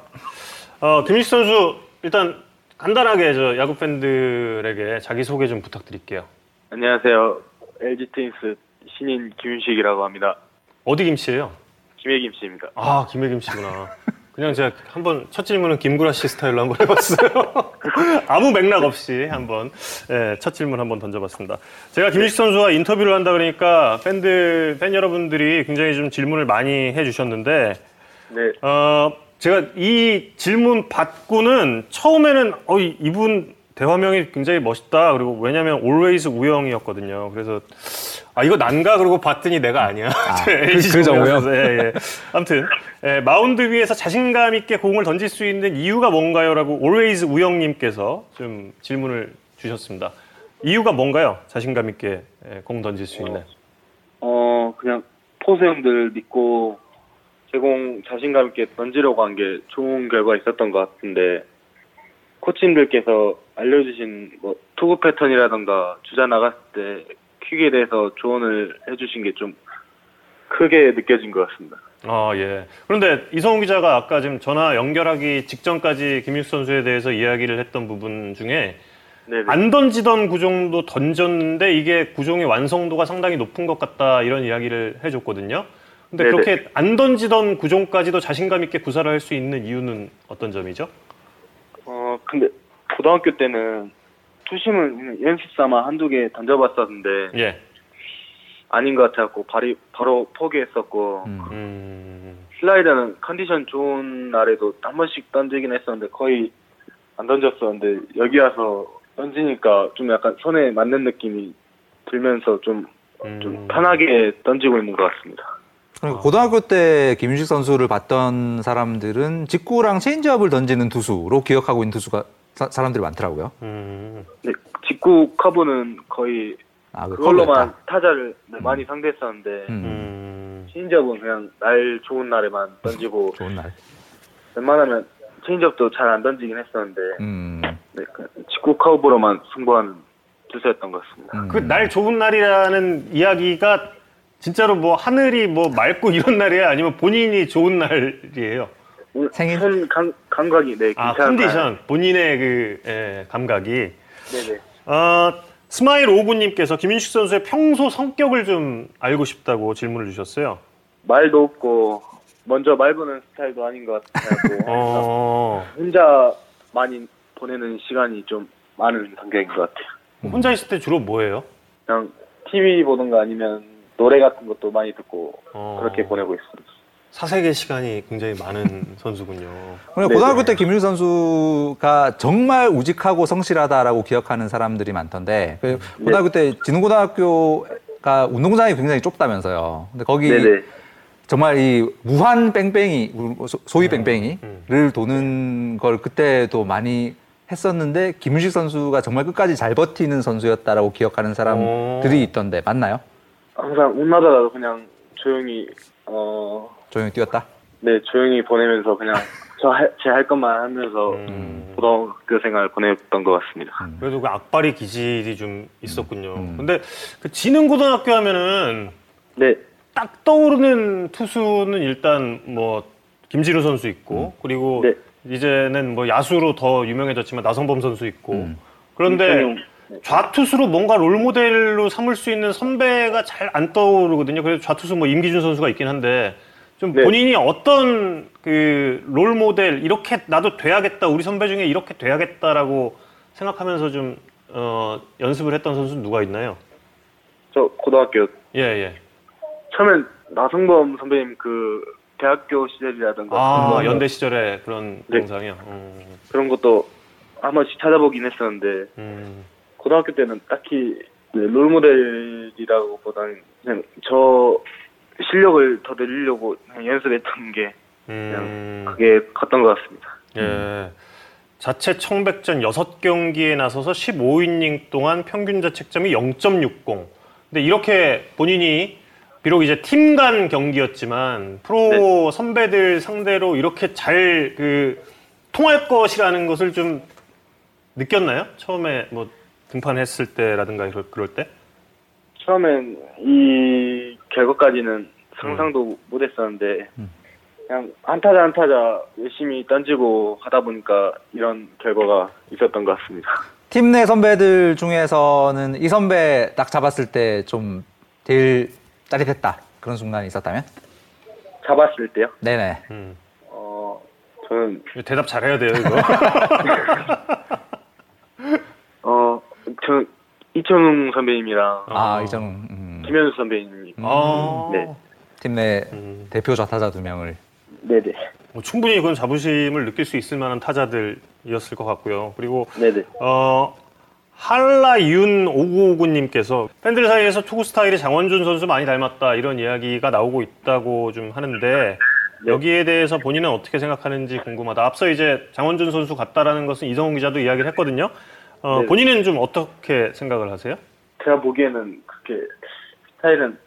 어, 김민식 선수 일단 간단하게 저 야구 팬들에게 자기 소개 좀 부탁드릴게요. 안녕하세요. LG 트윈스 신인 김윤식이라고 합니다. 어디 김씨예요? 김혜김 씨입니다. 아, 김혜김 씨구나. 그냥 제가 한번 첫 질문은 김구라 씨 스타일로 한번 해봤어요. 아무 맥락 없이 한번 예, 첫 질문 한번 던져봤습니다. 제가 김민식 선수와 인터뷰를 한다 그러니까 팬들 팬 여러분들이 굉장히 좀 질문을 많이 해주셨는데 네, 어, 제가 이 질문 받고는 처음에는 어, 이- 이분 대화명이 굉장히 멋있다. 그리고 왜냐면 always 우영이었거든요. 그래서 아 이거 난가 그러고 봤더니 내가 아니야. LG 그 정우영? 정우영이어서, 예, 예. 아무튼 예, 마운드 위에서 자신감 있게 공을 던질 수 있는 이유가 뭔가요?라고 always 우영님께서 좀 질문을 주셨습니다. 이유가 뭔가요? 자신감 있게 예, 공 던질 수 있는. 어 그냥 포수 형들 믿고 제공 자신감 있게 던지려고 한 게 좋은 결과 있었던 것 같은데 코치님들께서 알려주신 뭐 투구 패턴이라던가 주자 나갔을 때 퀵에 대해서 조언을 해주신 게 좀 크게 느껴진 것 같습니다. 아, 예. 그런데 이성훈 기자가 아까 지금 전화 연결하기 직전까지 김윤수 선수에 대해서 이야기를 했던 부분 중에 네네. 안 던지던 구종도 던졌는데 이게 구종의 완성도가 상당히 높은 것 같다 이런 이야기를 해줬거든요. 근데 네네. 그렇게 안 던지던 구종까지도 자신감 있게 구사를 할 수 있는 이유는 어떤 점이죠? 어, 근데 고등학교 때는 투심을 연습 삼아 한두 개 던져봤었는데 예. 아닌 것 같아갖고 바로, 바로 포기했었고 음. 음. 슬라이더는 컨디션 좋은 날에도 한 번씩 던지긴 했었는데 거의 안 던졌었는데 여기 와서 던지니까 좀 약간 손에 맞는 느낌이 들면서 좀, 좀 음. 편하게 던지고 있는 것 같습니다. 그러니까 고등학교 때 김윤식 선수를 봤던 사람들은 직구랑 체인지업을 던지는 투수로 기억하고 있는 투수가 사, 사람들이 많더라고요. 음. 네, 직구 커브는 거의 아, 그 그걸로만 커브였다. 타자를 네, 많이 상대했었는데 음, 음. 체인지업은 그냥 날 좋은 날에만 던지고 좋은 날. 웬만하면 체인지업도 잘 안 던지긴 했었는데 음, 네, 그 직구 커브로만 승부하는 투수였던 것 같습니다. 음. 그날 좋은 날이라는 이야기가 진짜로 뭐 하늘이 뭐 맑고 이런 날이에요? 아니면 본인이 좋은 날이에요? 생일? 손 감, 감각이 네 아. 컨디션, 본인의 그 예, 감각이. 네네. 어, 스마일 오구님께서 김윤식 선수의 평소 성격을 좀 알고 싶다고 질문을 주셨어요. 말도 없고 먼저 말 거는 스타일도 아닌 것 같고 어, 혼자 많이 보내는 시간이 좀 많은 성격인 것 같아요. 혼자 있을 때 주로 뭐 해요? 그냥 TV 보는 거 아니면 노래 같은 것도 많이 듣고 어, 그렇게 보내고 있습니다. 사색의 시간이 굉장히 많은 선수군요. 네, 고등학교 네. 때 김윤식 선수가 정말 우직하고 성실하다라고 기억하는 사람들이 많던데 그 네. 고등학교 때 진흥고등학교가 운동장이 굉장히 좁다면서요. 근데 거기 네네. 정말 이 무한 뺑뺑이 소- 소위 뺑뺑이를 음. 도는 걸 그때도 많이 했었는데 김윤식 선수가 정말 끝까지 잘 버티는 선수였다라고 기억하는 사람들이 오. 있던데 맞나요? 항상 운나더라도 그냥 조용히 어, 조용히 뛰었다. 네 조용히 보내면서 그냥 저제할 것만 하면서 음. 고등학교 생활 보냈던 것 같습니다. 그래도 그 악발의 기질이 좀 있었군요. 음. 근데 그 진흥고등학교 하면은 네, 딱 떠오르는 투수는 일단 뭐 김지루 선수 있고 그리고 네. 이제는 뭐 야수로 더 유명해졌지만 나성범 선수 있고 음. 그런데. 좌투수로 뭔가 롤 모델로 삼을 수 있는 선배가 잘 안 떠오르거든요. 그래서 좌투수 뭐 임기준 선수가 있긴 한데 좀 네. 본인이 어떤 그 롤 모델 이렇게 나도 돼야겠다 우리 선배 중에 이렇게 돼야겠다라고 생각하면서 좀 어, 연습을 했던 선수는 누가 있나요? 저 고등학교 예 예. 처음엔 나성범 선배님 그 대학교 시절이라든가 아 연대 시절에 그런 네. 영상이요. 음, 그런 것도 한 번씩 찾아보긴 했었는데 음. 고등학교 때는 딱히 네, 롤모델이라고 보다는 그냥 저 실력을 더 늘리려고 그냥 연습했던 게 음, 그게 컸던 것 같습니다. 예. 자체 청백전 6경기에 나서서 15이닝 동안 평균 자책점이 0.60. 근데 이렇게 본인이 비록 이제 팀 간 경기였지만 프로 선배들 상대로 이렇게 잘 그 통할 것이라는 것을 좀 느꼈나요? 처음에 뭐 등판했을 때라든가 그럴, 그럴 때? 처음엔 이 결과까지는 상상도 못했었는데 그냥 한 타자 한 타자 열심히 던지고 하다 보니까 이런 결과가 있었던 것 같습니다. 팀 내 선배들 중에서는 이 선배 딱 잡았을 때 좀 제일 짜릿했다 그런 순간이 있었다면? 잡았을 때요. 네네. 음. 어 저는 대답 잘해야 돼요, 이거. 어 저는 이천웅 선배님이랑 아 어. 이정은 음, 김현수 선배님. 아. 네. 팀내 음. 대표 좌타자 두 명을 네네. 뭐 충분히 그건 자부심을 느낄 수 있을 만한 타자들이었을 것 같고요. 그리고 네네. 어, 한라윤 5959님께서 팬들 사이에서 투구 스타일이 장원준 선수 많이 닮았다 이런 이야기가 나오고 있다고 좀 하는데 여기에 대해서 본인은 어떻게 생각하는지 궁금하다. 앞서 이제 장원준 선수 같다라는 것은 이성훈 기자도 이야기를 했거든요. 어, 네. 본인은 좀 어떻게 생각을 하세요? 제가 보기에는 그렇게 스타일은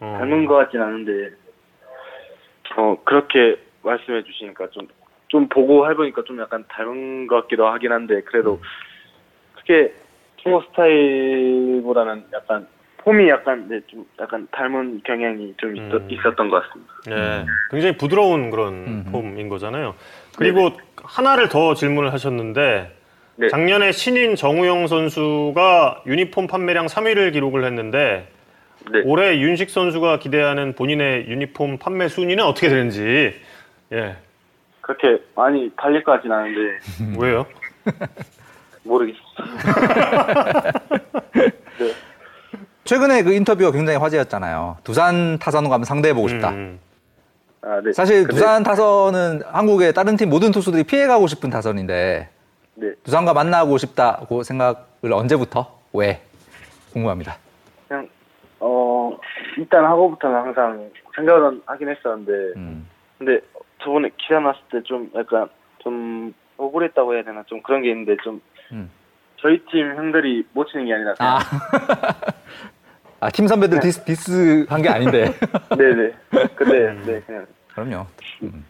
어, 닮은 것 같진 않은데 어 그렇게 말씀해 주시니까 좀 좀 보고 해보니까 좀 약간 닮은 것 같기도 하긴 한데 그래도 그렇게 투어 스타일보다는 약간 폼이 약간 네, 좀 약간 닮은 경향이 좀 있, 음. 있었던 것 같습니다. 네, 굉장히 부드러운 그런 음. 폼인 거잖아요. 그리고 하나를 더 질문을 하셨는데 네. 작년에 신인 정우영 선수가 유니폼 판매량 3위를 기록을 했는데 네. 올해 윤식 선수가 기대하는 본인의 유니폼 판매 순위는 어떻게 되는지 예 그렇게 많이 팔릴 것 같진 않은데 왜요? 모르겠습니다. 네. 최근에 그 인터뷰가 굉장히 화제였잖아요. 두산 타선과 한번 상대해보고 싶다. 음, 아, 네. 사실 근데- 두산 타선은 한국의 다른 팀 모든 투수들이 피해가고 싶은 타선인데 네. 두산과 만나고 싶다고 생각을 언제부터 왜 궁금합니다. 그냥 어 입단하고부터는 항상 생각은 하긴 했었는데 음. 근데 저번에 기사 났을 때 좀 약간 좀 억울했다고 해야 되나 좀 그런 게 있는데 좀 음. 저희 팀 형들이 못 치는 게 아니라 아. 아, 팀 선배들 디스, 디스 한 게 아닌데. 네네 근데 네 그냥 그럼요.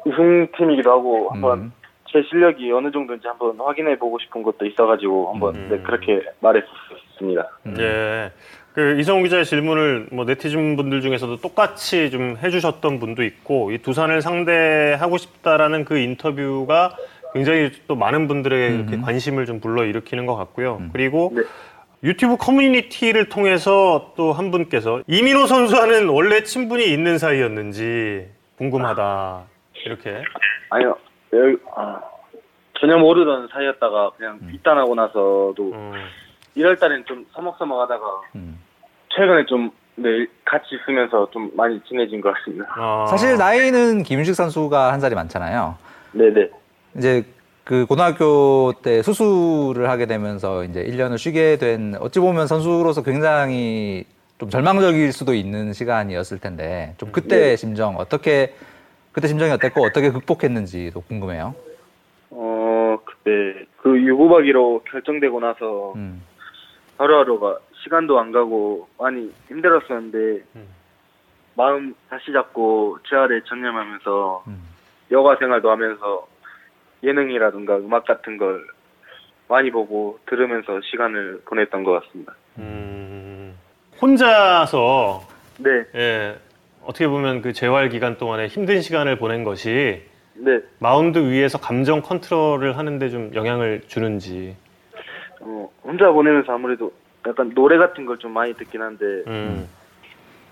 우승팀이기도 하고 한번 음. 제 실력이 어느 정도인지 한번 확인해 보고 싶은 것도 있어가지고 한번 음. 네, 그렇게 말했었습니다. 예. 그 이성훈 기자의 질문을 뭐 네티즌 분들 중에서도 똑같이 좀 해주셨던 분도 있고 이 두산을 상대하고 싶다라는 그 인터뷰가 굉장히 또 많은 분들의 이렇게 관심을 좀 불러 일으키는 것 같고요. 그리고 네. 유튜브 커뮤니티를 통해서 또 한 분께서 이민호 선수와는 원래 친분이 있는 사이였는지 궁금하다 이렇게. 아니요 여기, 아, 전혀 모르던 사이였다가 그냥 입단하고 나서도 음, 1월 달엔 좀 서먹서먹하다가 음. 최근에 좀 네, 같이 있으면서 좀 많이 친해진 것 같습니다. 아, 사실 나이는 김윤식 선수가 한 살이 많잖아요. 네네. 이제 그 고등학교 때 수술을 하게 되면서 이제 1년을 쉬게 된 어찌 보면 선수로서 굉장히 좀 절망적일 수도 있는 시간이었을 텐데 좀 그때 심정 어떻게 그때 심정이 어땠고 어떻게 극복했는지도 궁금해요. 어 그때 그 유고박이로 결정되고 나서 음. 하루하루가 시간도 안 가고 많이 힘들었었는데 음. 마음 다시 잡고 재활에 전념하면서 음. 여가 생활도 하면서 예능이라든가 음악 같은 걸 많이 보고 들으면서 시간을 보냈던 것 같습니다. 음, 혼자서 네, 예, 어떻게 보면 그 재활 기간 동안에 힘든 시간을 보낸 것이 네. 마운드 위에서 감정 컨트롤을 하는데 좀 영향을 주는지. 어, 혼자 보내면서 아무래도 약간 노래 같은 걸 좀 많이 듣긴 한데 음,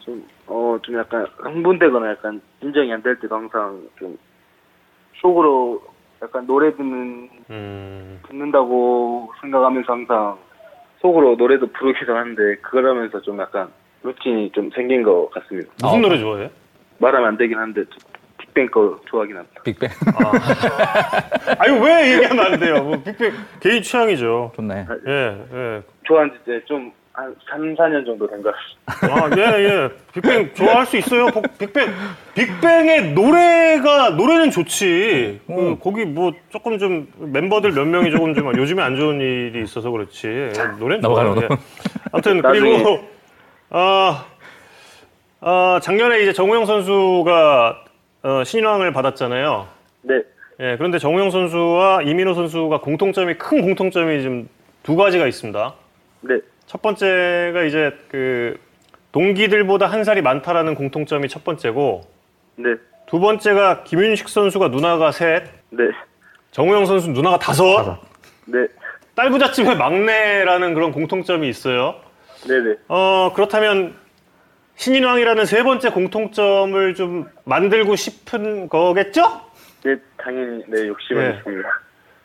좀, 어, 좀 약간 흥분되거나 약간 진정이 안 될 때도 항상 좀 속으로 약간 노래 듣는, 음, 듣는다고 생각하면서 항상 속으로 노래도 부르기도 하는데 그러면서 좀 약간 루틴이 좀 생긴 것 같습니다. 무슨 어. 노래 좋아해? 말하면 안 되긴 한데 저 빅뱅 거 좋아하긴 합니다. 빅뱅 아니 왜 얘기하면 안 돼요? 뭐 빅뱅 개인 취향이죠. 좋네. 예, 예. 좋아한 지 이제 좀 한 3, 4년 정도 된 것 같습니다. 아, 예, 예. 빅뱅 좋아할 수 있어요. 복- 빅뱅, 빅뱅의 노래가, 노래는 좋지. 그, 음. 거기 뭐 조금 좀 멤버들 몇 명이 조금 좀 요즘에 안 좋은 일이 있어서 그렇지. 예, 노래는 좋아요. 예. 아무튼, 나중에. 그리고, 아, 아, 작년에 이제 정우영 선수가 어, 신인왕을 받았잖아요. 네, 예, 그런데 정우영 선수와 이민호 선수가 공통점이, 큰 공통점이 좀두 가지가 있습니다. 네, 첫 번째가 이제 그 동기들보다 한 살이 많다라는 공통점이 첫 번째고 네, 두 번째가 김윤식 선수가 누나가 셋, 네, 정우영 선수 누나가 다섯, 네, 딸부잣집의 막내라는 그런 공통점이 있어요. 네, 네. 어 그렇다면 신인왕이라는 세 번째 공통점을 좀 만들고 싶은 거겠죠? 네, 당연히 네 욕심은 네. 있습니다.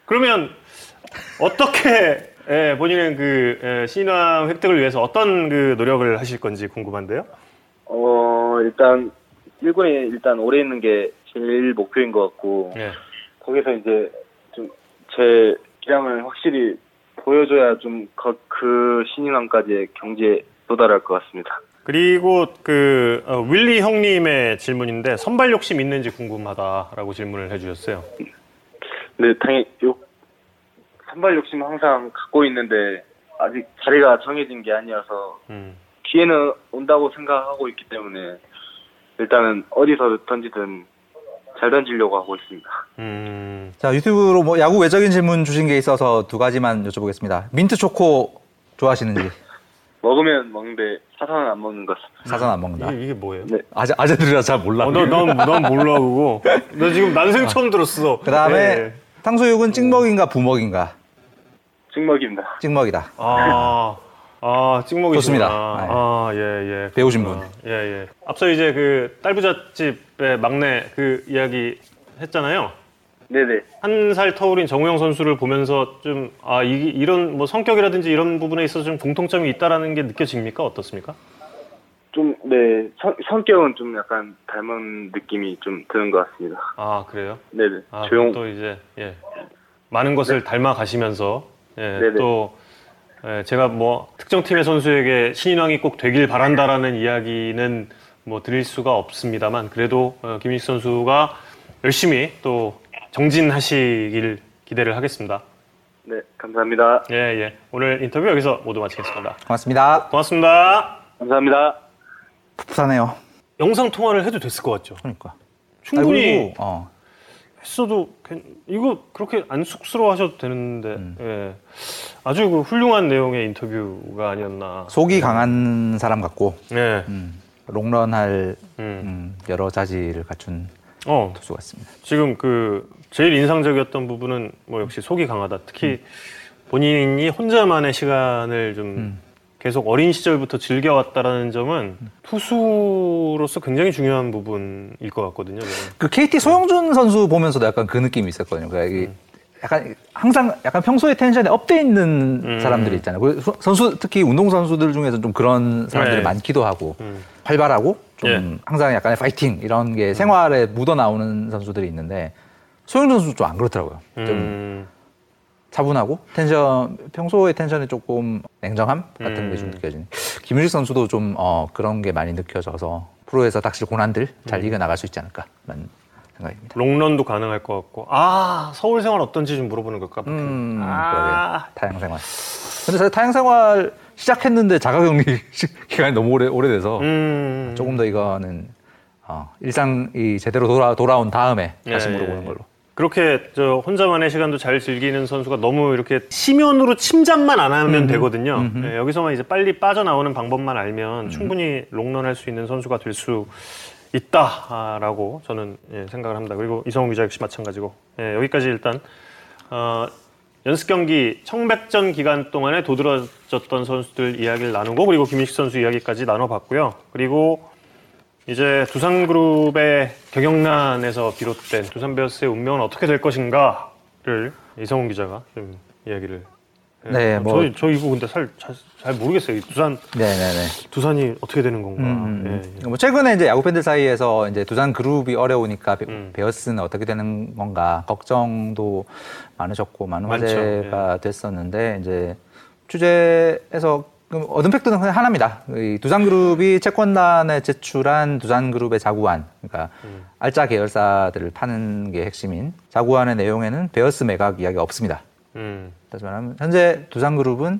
그러면 어떻게 예, 본인은 그 예, 신인왕 획득을 위해서 어떤 그 노력을 하실 건지 궁금한데요. 어, 일단 1군에 일단 오래 있는 게 제일 목표인 것 같고 예. 거기서 이제 좀 제 기량을 확실히 보여줘야 좀 그 신인왕까지의 경지에 도달할 것 같습니다. 그리고 그 어, 윌리 형님의 질문인데 선발 욕심 있는지 궁금하다라고 질문을 해주셨어요. 근데 당연히 요 선발 욕심 항상 갖고 있는데 아직 자리가 정해진 게 아니어서 음. 기회는 온다고 생각하고 있기 때문에 일단은 어디서 던지든 잘 던지려고 하고 있습니다. 음. 자 유튜브로 뭐 야구 외적인 질문 주신 게 있어서 두 가지만 여쭤보겠습니다. 민트 초코 좋아하시는지 먹으면 먹는데 사서는 안 먹는 것 같습니다. 사전 안 먹는다. 이게, 이게 뭐예요? 네. 아재 아재들이라 잘 몰라. 어, 넌 몰라 그거. 너 지금 난생 처음 들었어. 그다음에 네. 탕수육은 찍먹인가 부먹인가? 찍먹입니다. 찍먹이다. 아, 아, 찍먹이시구나. 좋습니다. 아, 예, 예. 배우신 그렇구나. 예, 예. 앞서 이제 그 딸부잣집의 막내 그 이야기 했잖아요. 네네. 한 살 터울인 정우영 선수를 보면서 좀, 아, 이, 이런 뭐 성격이라든지 이런 부분에 있어서 좀 공통점이 있다라는 게 느껴집니까? 어떻습니까? 좀, 네, 성, 성격은 좀 약간 닮은 느낌이 좀 드는 것 같습니다. 아, 그래요? 네네. 아, 조용, 또 이제, 예. 많은 것을 닮아 가시면서, 예. 네네. 또, 예, 제가 뭐 특정 팀의 선수에게 신인왕이 꼭 되길 바란다라는 이야기는 뭐 드릴 수가 없습니다만 그래도 어, 김민식 선수가 열심히 또 정진하시길 기대를 하겠습니다. 네, 감사합니다. 예, 예. 오늘 인터뷰 여기서 모두 마치겠습니다. 고맙습니다. 고맙습니다. 감사합니다. 풋풋하네요. 영상 통화를 해도 됐을 것 같죠? 그러니까. 충분히 아이고, 어, 했어도 괜- 이거 그렇게 안 쑥스러워하셔도 되는데 음. 예. 아주 그 훌륭한 내용의 인터뷰가 아니었나. 속이 강한 사람 같고 예. 음, 롱런할 음. 음, 여러 자질을 갖춘 어, 투수 같습니다. 지금 그 제일 인상적이었던 부분은 뭐 역시 속이 강하다. 특히 본인이 혼자만의 시간을 좀 음. 계속 어린 시절부터 즐겨왔다라는 점은 투수로서 굉장히 중요한 부분일 것 같거든요. 저는. 그 KT 소형준 선수 보면서도 약간 그 느낌이 있었거든요. 그러니까 이게 약간 항상 약간 평소에 텐션이 업돼 있는 음. 사람들이 있잖아요. 선수 특히 운동 선수들 중에서 좀 그런 사람들이 네. 많기도 하고 음. 활발하고 좀 예. 항상 약간의 파이팅 이런 게 생활에 묻어 나오는 선수들이 있는데 소형준 선수 좀 안 그렇더라고요. 좀 음. 차분하고 텐션 평소의 텐션이 조금 냉정함 같은 게좀 음. 느껴지는. 김유식 선수도 좀 어, 그런 게 많이 느껴져서 프로에서 닥칠 고난들 잘 음. 이겨 나갈 수 있지 않을까라는 생각입니다. 롱런도 가능할 것 같고. 아 서울 생활 어떤지 좀 물어보는 걸까? 음, 아. 타양 생활. 근데 사실 타양 생활 시작했는데 자가격리 기간이 너무 오래 오래돼서 음. 조금 더 이거는 어, 일상이 제대로 돌아 돌아온 다음에 다시 예, 물어보는 예. 걸로. 그렇게 저 혼자만의 시간도 잘 즐기는 선수가 너무 이렇게 심연으로 침잠만 안 하면 되거든요. 음흠. 예, 여기서만 이제 빨리 빠져나오는 방법만 음. 알면 충분히 롱런할 수 있는 선수가 될 수 있다라고 저는 예, 생각을 합니다. 그리고 이성훈 기자 역시 마찬가지고 예, 여기까지 일단 어, 연습 경기 청백전 기간 동안에 도드라졌던 선수들 이야기를 나누고 그리고 김민식 선수 이야기까지 나눠봤고요. 그리고 이제 두산그룹의 경영난에서 비롯된 두산 베어스의 운명은 어떻게 될 것인가를 이성훈 기자가 좀 이야기를. 예. 네, 뭐- 저희 저 이거 근데 잘, 잘, 잘 모르겠어요. 이 두산 네네네. 두산이 어떻게 되는 건가. 음, 음. 예, 예. 뭐 최근에 이제 야구 팬들 사이에서 이제 두산 그룹이 어려우니까 베, 음. 베어스는 어떻게 되는 건가 걱정도 많으셨고 많은. 화제가 됐었는데 이제 취재에서 그럼 얻은 팩트는 그냥 하나입니다. 이 두산 그룹이 채권단에 제출한 두산 그룹의 자구안, 그러니까 음. 알짜 계열사들을 파는 게 핵심인 자구안의 내용에는 베어스 매각 이야기가 없습니다. 음, 다시 말하면 현재 두산 그룹은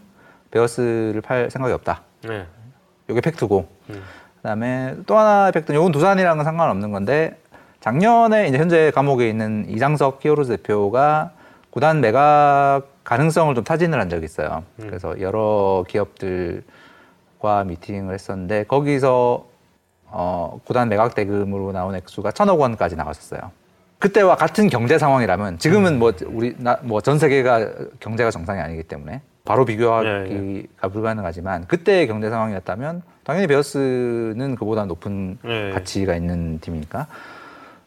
베어스를 팔 생각이 없다. 네. 이게 팩트고 음. 그다음에 또 하나의 팩트는 이건 두산이랑은 상관없는 건데 작년에 이제 현재 감옥에 있는 이장석 히어로즈 대표가 구단 매각 가능성을 좀 타진을 한 적이 있어요. 음. 그래서 여러 기업들과 미팅을 했었는데 거기서 어, 구단 매각 대금으로 나온 액수가 천억 원까지 나갔었어요. 그때와 같은 경제 상황이라면 지금은 뭐 우리 나, 뭐전 세계가 경제가 정상이 아니기 때문에 바로 비교하기가 예, 불가능하지만 그때의 경제 상황이었다면 당연히 베어스는 그보다 높은 예. 가치가 있는 팀이니까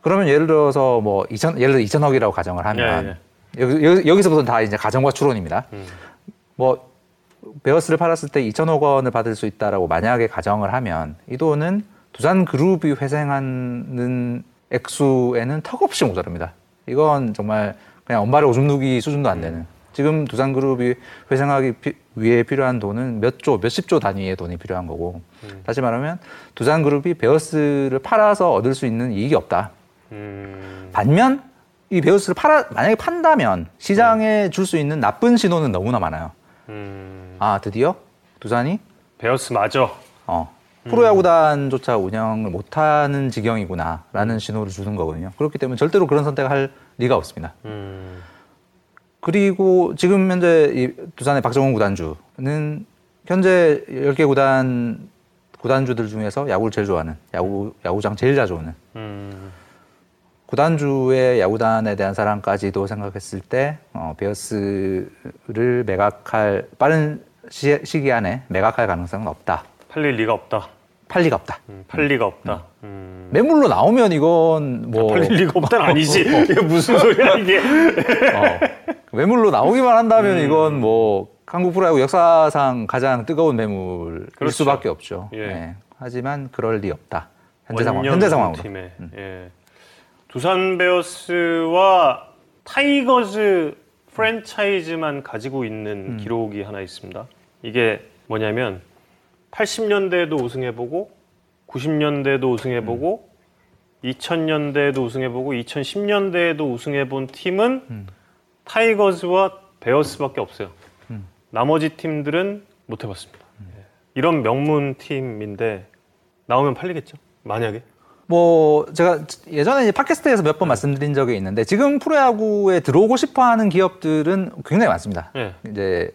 그러면 예를 들어서 뭐 2천 예를 들어 2천억이라고 가정을 하면 예, 여기, 여기, 여기 서부터는 다 이제 가정과 추론입니다. 음. 뭐 베어스를 팔았을 때 2천억 원을 받을 수 있다라고 만약에 가정을 하면 이 돈은 두산 그룹이 회생하는 액수에는 턱없이 모자랍니다. 이건 정말 그냥 엄마를 오줌 누기 수준도 안 되는. 지금 두산 그룹이 회생하기 피- 위해 필요한 돈은 몇 조, 몇십 조 단위의 돈이 필요한 거고. 다시 말하면 두산 그룹이 베어스를 팔아서 얻을 수 있는 이익이 없다. 음, 반면 이 베어스를 팔아 만약에 판다면 시장에 줄수 있는 나쁜 신호는 너무나 많아요. 음, 아 드디어? 두산이? 베어스 맞아. 어, 프로야구단조차 운영을 못하는 지경이구나라는 신호를 주는 거거든요. 그렇기 때문에 절대로 그런 선택을 할 리가 없습니다. 음, 그리고 지금 현재 이 두산의 박정훈 구단주는 현재 10개 구단 구단주들 중에서 야구를 제일 좋아하는 야구 야구장 제일 자주 오는 음, 구단주의 야구단에 대한 사랑까지도 생각했을 때 어, 베어스를 매각할 빠른 시, 시기 안에 매각할 가능성은 없다. 팔릴 리가 없다. 팔 리가 없다. 음, 팔 리가 없다. 음. 매물로 나오면 이건 뭐 팔릴 리가 없다는 아니지. 이게 무슨 소리야 이게. 어, 매물로 나오기만 한다면 음. 이건 뭐 한국 프로야구 역사상 가장 뜨거운 매물일 그렇죠. 수밖에 없죠. 예. 네. 하지만 그럴 리 없다. 현재 상황, 현재 상황으로. 음. 팀에. 예. 두산 베어스와 타이거즈 프랜차이즈만 가지고 있는 음. 기록이 하나 있습니다. 이게 뭐냐면 80년대에도 우승해보고 90년대에도 우승해보고 음. 2000년대에도 우승해보고 2010년대에도 우승해본 팀은 음. 타이거즈와 베어스밖에 없어요. 음. 나머지 팀들은 못 해봤습니다. 예. 이런 명문 팀인데 나오면 팔리겠죠? 만약에? 뭐 제가 예전에 이제 팟캐스트에서 몇 번 말씀드린 적이 있는데 지금 프로야구에 들어오고 싶어하는 기업들은 굉장히 많습니다. 예. 이제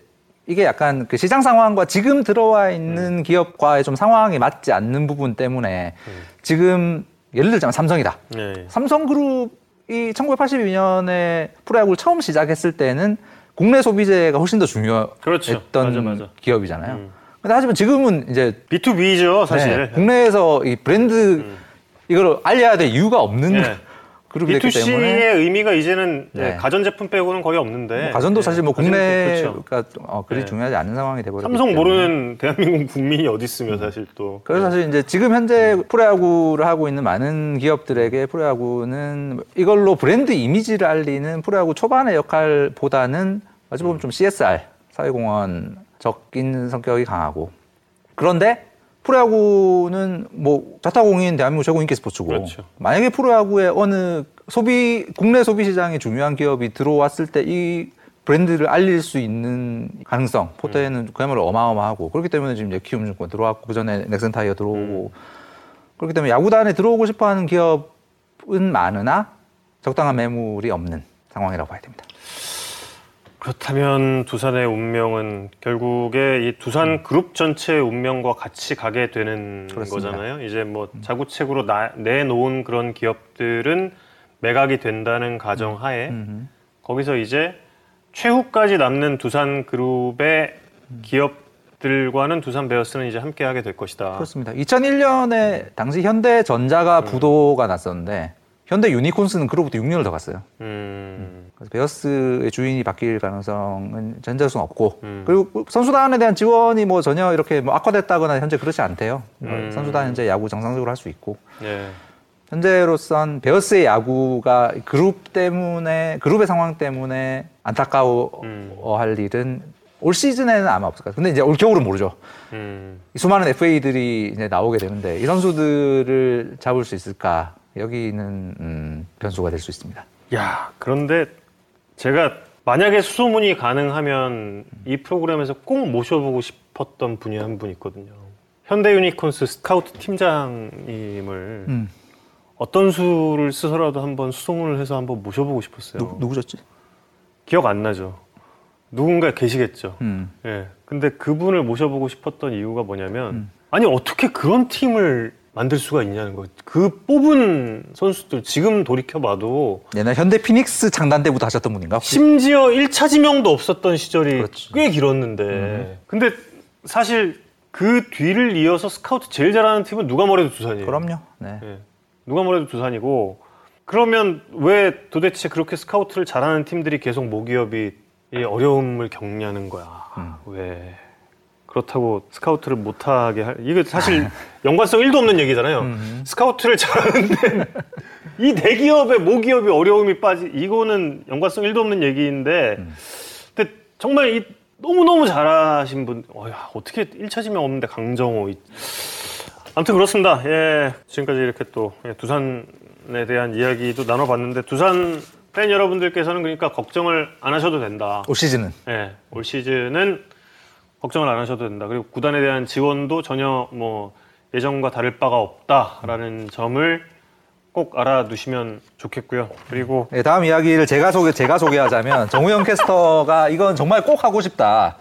이게 약간 그 시장 상황과 지금 들어와 있는 음. 기업과의 좀 상황이 맞지 않는 부분 때문에 지금 예를 들자면 삼성이다. 예. 삼성그룹이 1982년에 프로야구를 처음 시작했을 때는 국내 소비재가 훨씬 더 중요했던 그렇죠. 맞아, 맞아. 기업이잖아요. 음. 근데 하지만 지금은 이제 B2B죠, 사실. 네, 국내에서 이 브랜드 이걸 알려야 될 이유가 없는 예. 그룹이 됐기 B2C의 때문에 의미가 이제는 네. 가전 제품 빼고는 거의 없는데. 뭐 가전도 예. 사실 뭐 국내가 그렇죠. 어, 그리 네. 중요하지 않은 상황이 돼버렸기 삼성. 모르는 대한민국 국민이 어디 있으며 사실 또. 그래서 사실 이제 지금 현재 프로야구를 하고 있는 많은 기업들에게 프로야구는 이걸로 브랜드 이미지를 알리는 프로야구 초반의 역할보다는 어찌 보면 좀 CSR 사회공헌 적인 성격이 강하고 그런데 프로야구는 뭐 자타공인 대한민국 최고 인기 스포츠고 그렇죠. 만약에 프로야구에 어느 소비 국내 소비 시장에 중요한 기업이 들어왔을 때 이 브랜드를 알릴 수 있는 가능성 포트에는 그야말로 어마어마하고 그렇기 때문에 지금 예키움증권 들어왔고 그 전에 넥슨 타이어 들어오고 그렇기 때문에 야구단에 들어오고 싶어하는 기업은 많으나 적당한 매물이 없는 상황이라고 봐야 됩니다. 그렇다면 두산의 운명은 결국에 이 두산 그룹 전체의 운명과 같이 가게 되는 그렇습니다. 거잖아요. 이제 뭐 자구책으로 나- 내놓은 그런 기업들은 매각이 된다는 가정하에 음. 거기서 이제 최후까지 남는 두산 그룹의 기업들과는 두산 베어스는 이제 함께하게 될 것이다. 그렇습니다. 2001년에 당시 현대전자가 부도가 났었는데 현대 유니콘스는 그로부터 6년을 더 갔어요. 음, 그래서 베어스의 주인이 바뀔 가능성은 전제할 수는 없고 음. 그리고 선수단에 대한 지원이 뭐 전혀 이렇게 뭐 악화됐다거나 현재 그렇지 않대요. 음. 선수단 현재 야구 정상적으로 할 수 있고 예. 현재로선 베어스의 야구가 그룹 때문에 그룹의 상황 때문에 안타까워할 음. 일은 올 시즌에는 아마 없을 거예요. 근데 이제 올 겨울은 모르죠. 음, 이 수많은 FA들이 이제 나오게 되는데 이 선수들을 잡을 수 있을까? 여기는 음, 변수가 될 수 있습니다. 야, 그런데 제가 만약에 수소문이 가능하면 이 프로그램에서 꼭 모셔보고 싶었던 분이 한 분 있거든요. 현대 유니콘스 스카우트 팀장님을 음. 어떤 수를 써서라도 한번 수소문을 해서 한번 모셔보고 싶었어요. 누, 누구셨지? 기억 안 나죠. 누군가 계시겠죠. 음. 예. 근데 그분을 모셔보고 싶었던 이유가 뭐냐면 음. 아니 어떻게 그런 팀을 만들 수가 있냐는 거. 그 뽑은 선수들 지금 돌이켜 봐도 옛날 현대 피닉스 창단 때부터 하셨던 분인가? 혹시? 심지어 1차 지명도 없었던 시절이 그렇지. 꽤 길었는데. 근데 사실 그 뒤를 이어서 스카우트 제일 잘하는 팀은 누가 뭐래도 두산이에요. 그럼요. 네. 예. 누가 뭐래도 두산이고 그러면 왜 도대체 그렇게 스카우트를 잘하는 팀들이 계속 모기업이 이 어려움을 겪냐는 거야. 음. 왜 그렇다고 스카우트를 못하게 할 이게 사실 연관성 1도 없는 얘기잖아요. 음. 스카우트를 잘하는데 이 대기업의 모기업이 어려움이 빠지 이거는 연관성 1도 없는 얘기인데 음. 근데 정말 이 너무너무 잘하신 분 어야 어떻게 1차 지명 없는데 강정호 이- 아무튼 그렇습니다. 예, 지금까지 이렇게 또 예, 두산에 대한 이야기도 나눠봤는데 두산 팬 여러분들께서는 그러니까 걱정을 안 하셔도 된다. 올 시즌은 예, 올 시즌은 걱정을 안 하셔도 된다. 그리고 구단에 대한 지원도 전혀 뭐 예전과 다를 바가 없다라는 점을 꼭 알아두시면 좋겠고요. 그리고 네, 다음 이야기를 제가 소개 제가 소개하자면 정우영 캐스터가 이건 정말 꼭 하고 싶다.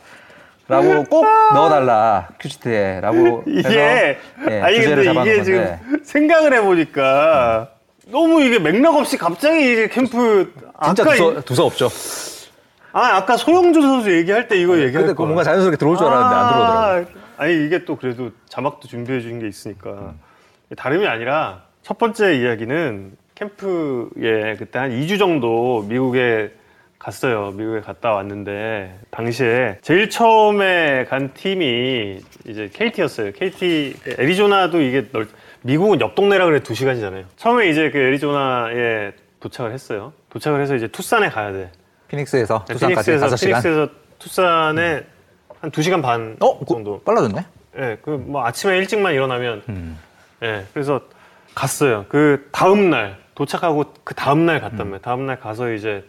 라고 꼭 넣어달라 큐시트에라고 이게 예, 아니 근데 이게 건데 지금 생각을 해보니까 너무 이게 맥락 없이 갑자기 이제 캠프 진짜 두서, 이- 두서 없죠. 아 아까 소영준 선수 얘기할 때 이거 얘기할 근데 그. 뭔가 자연스럽게 들어올 줄 알았는데 안 들어오더라고요. 아, 아니 이게 또 그래도 자막도 준비해 주신 게 있으니까 다름이 아니라 첫 번째 이야기는 캠프에 그때 한 2주 정도 미국에 갔어요. 미국에 갔다 왔는데 당시에 제일 처음에 간 팀이 이제 KT였어요. KT 애리조나도 이게 넓, 미국은 옆 동네라 그래 두 시간이잖아요. 처음에 이제 그 애리조나에 도착을 했어요. 도착을 해서 이제 투싼에 가야 돼. 피닉스에서 네, 두산까지 피닉스에서 5시간. 피닉스에서 투싼에 한 2시간 반 어? 그, 정도. 빨라졌네. 예, 그뭐 아침에 일찍만 일어나면 음. 예, 그래서 갔어요. 그 다음 날 도착하고 그 다음 날 갔단 말이에요. 다음 날 가서 이제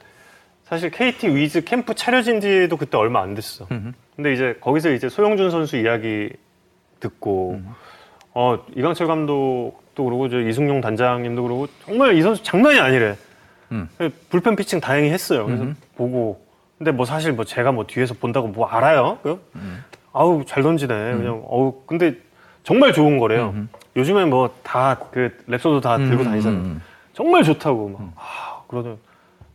사실 KT 위즈 캠프 차려진 지도 그때 얼마 안 됐어. 음. 근데 이제 거기서 이제 소영준 선수 이야기 듣고 음. 어 이강철 감독도 그러고 저 이승용 단장님도 그러고 정말 이 선수 장난이 아니래. 음. 불펜 피칭 다행히 했어요. 그래서 음. 보고 근데 뭐 사실 뭐 제가 뭐 뒤에서 본다고 뭐 알아요? 그? 음. 아우 잘 던지네. 그냥 어우 근데 정말 좋은 거래요. 요즘에 뭐 다 그 랩소도 다 들고 음, 다니잖아요. 음, 정말 좋다고 막 아, 그러더니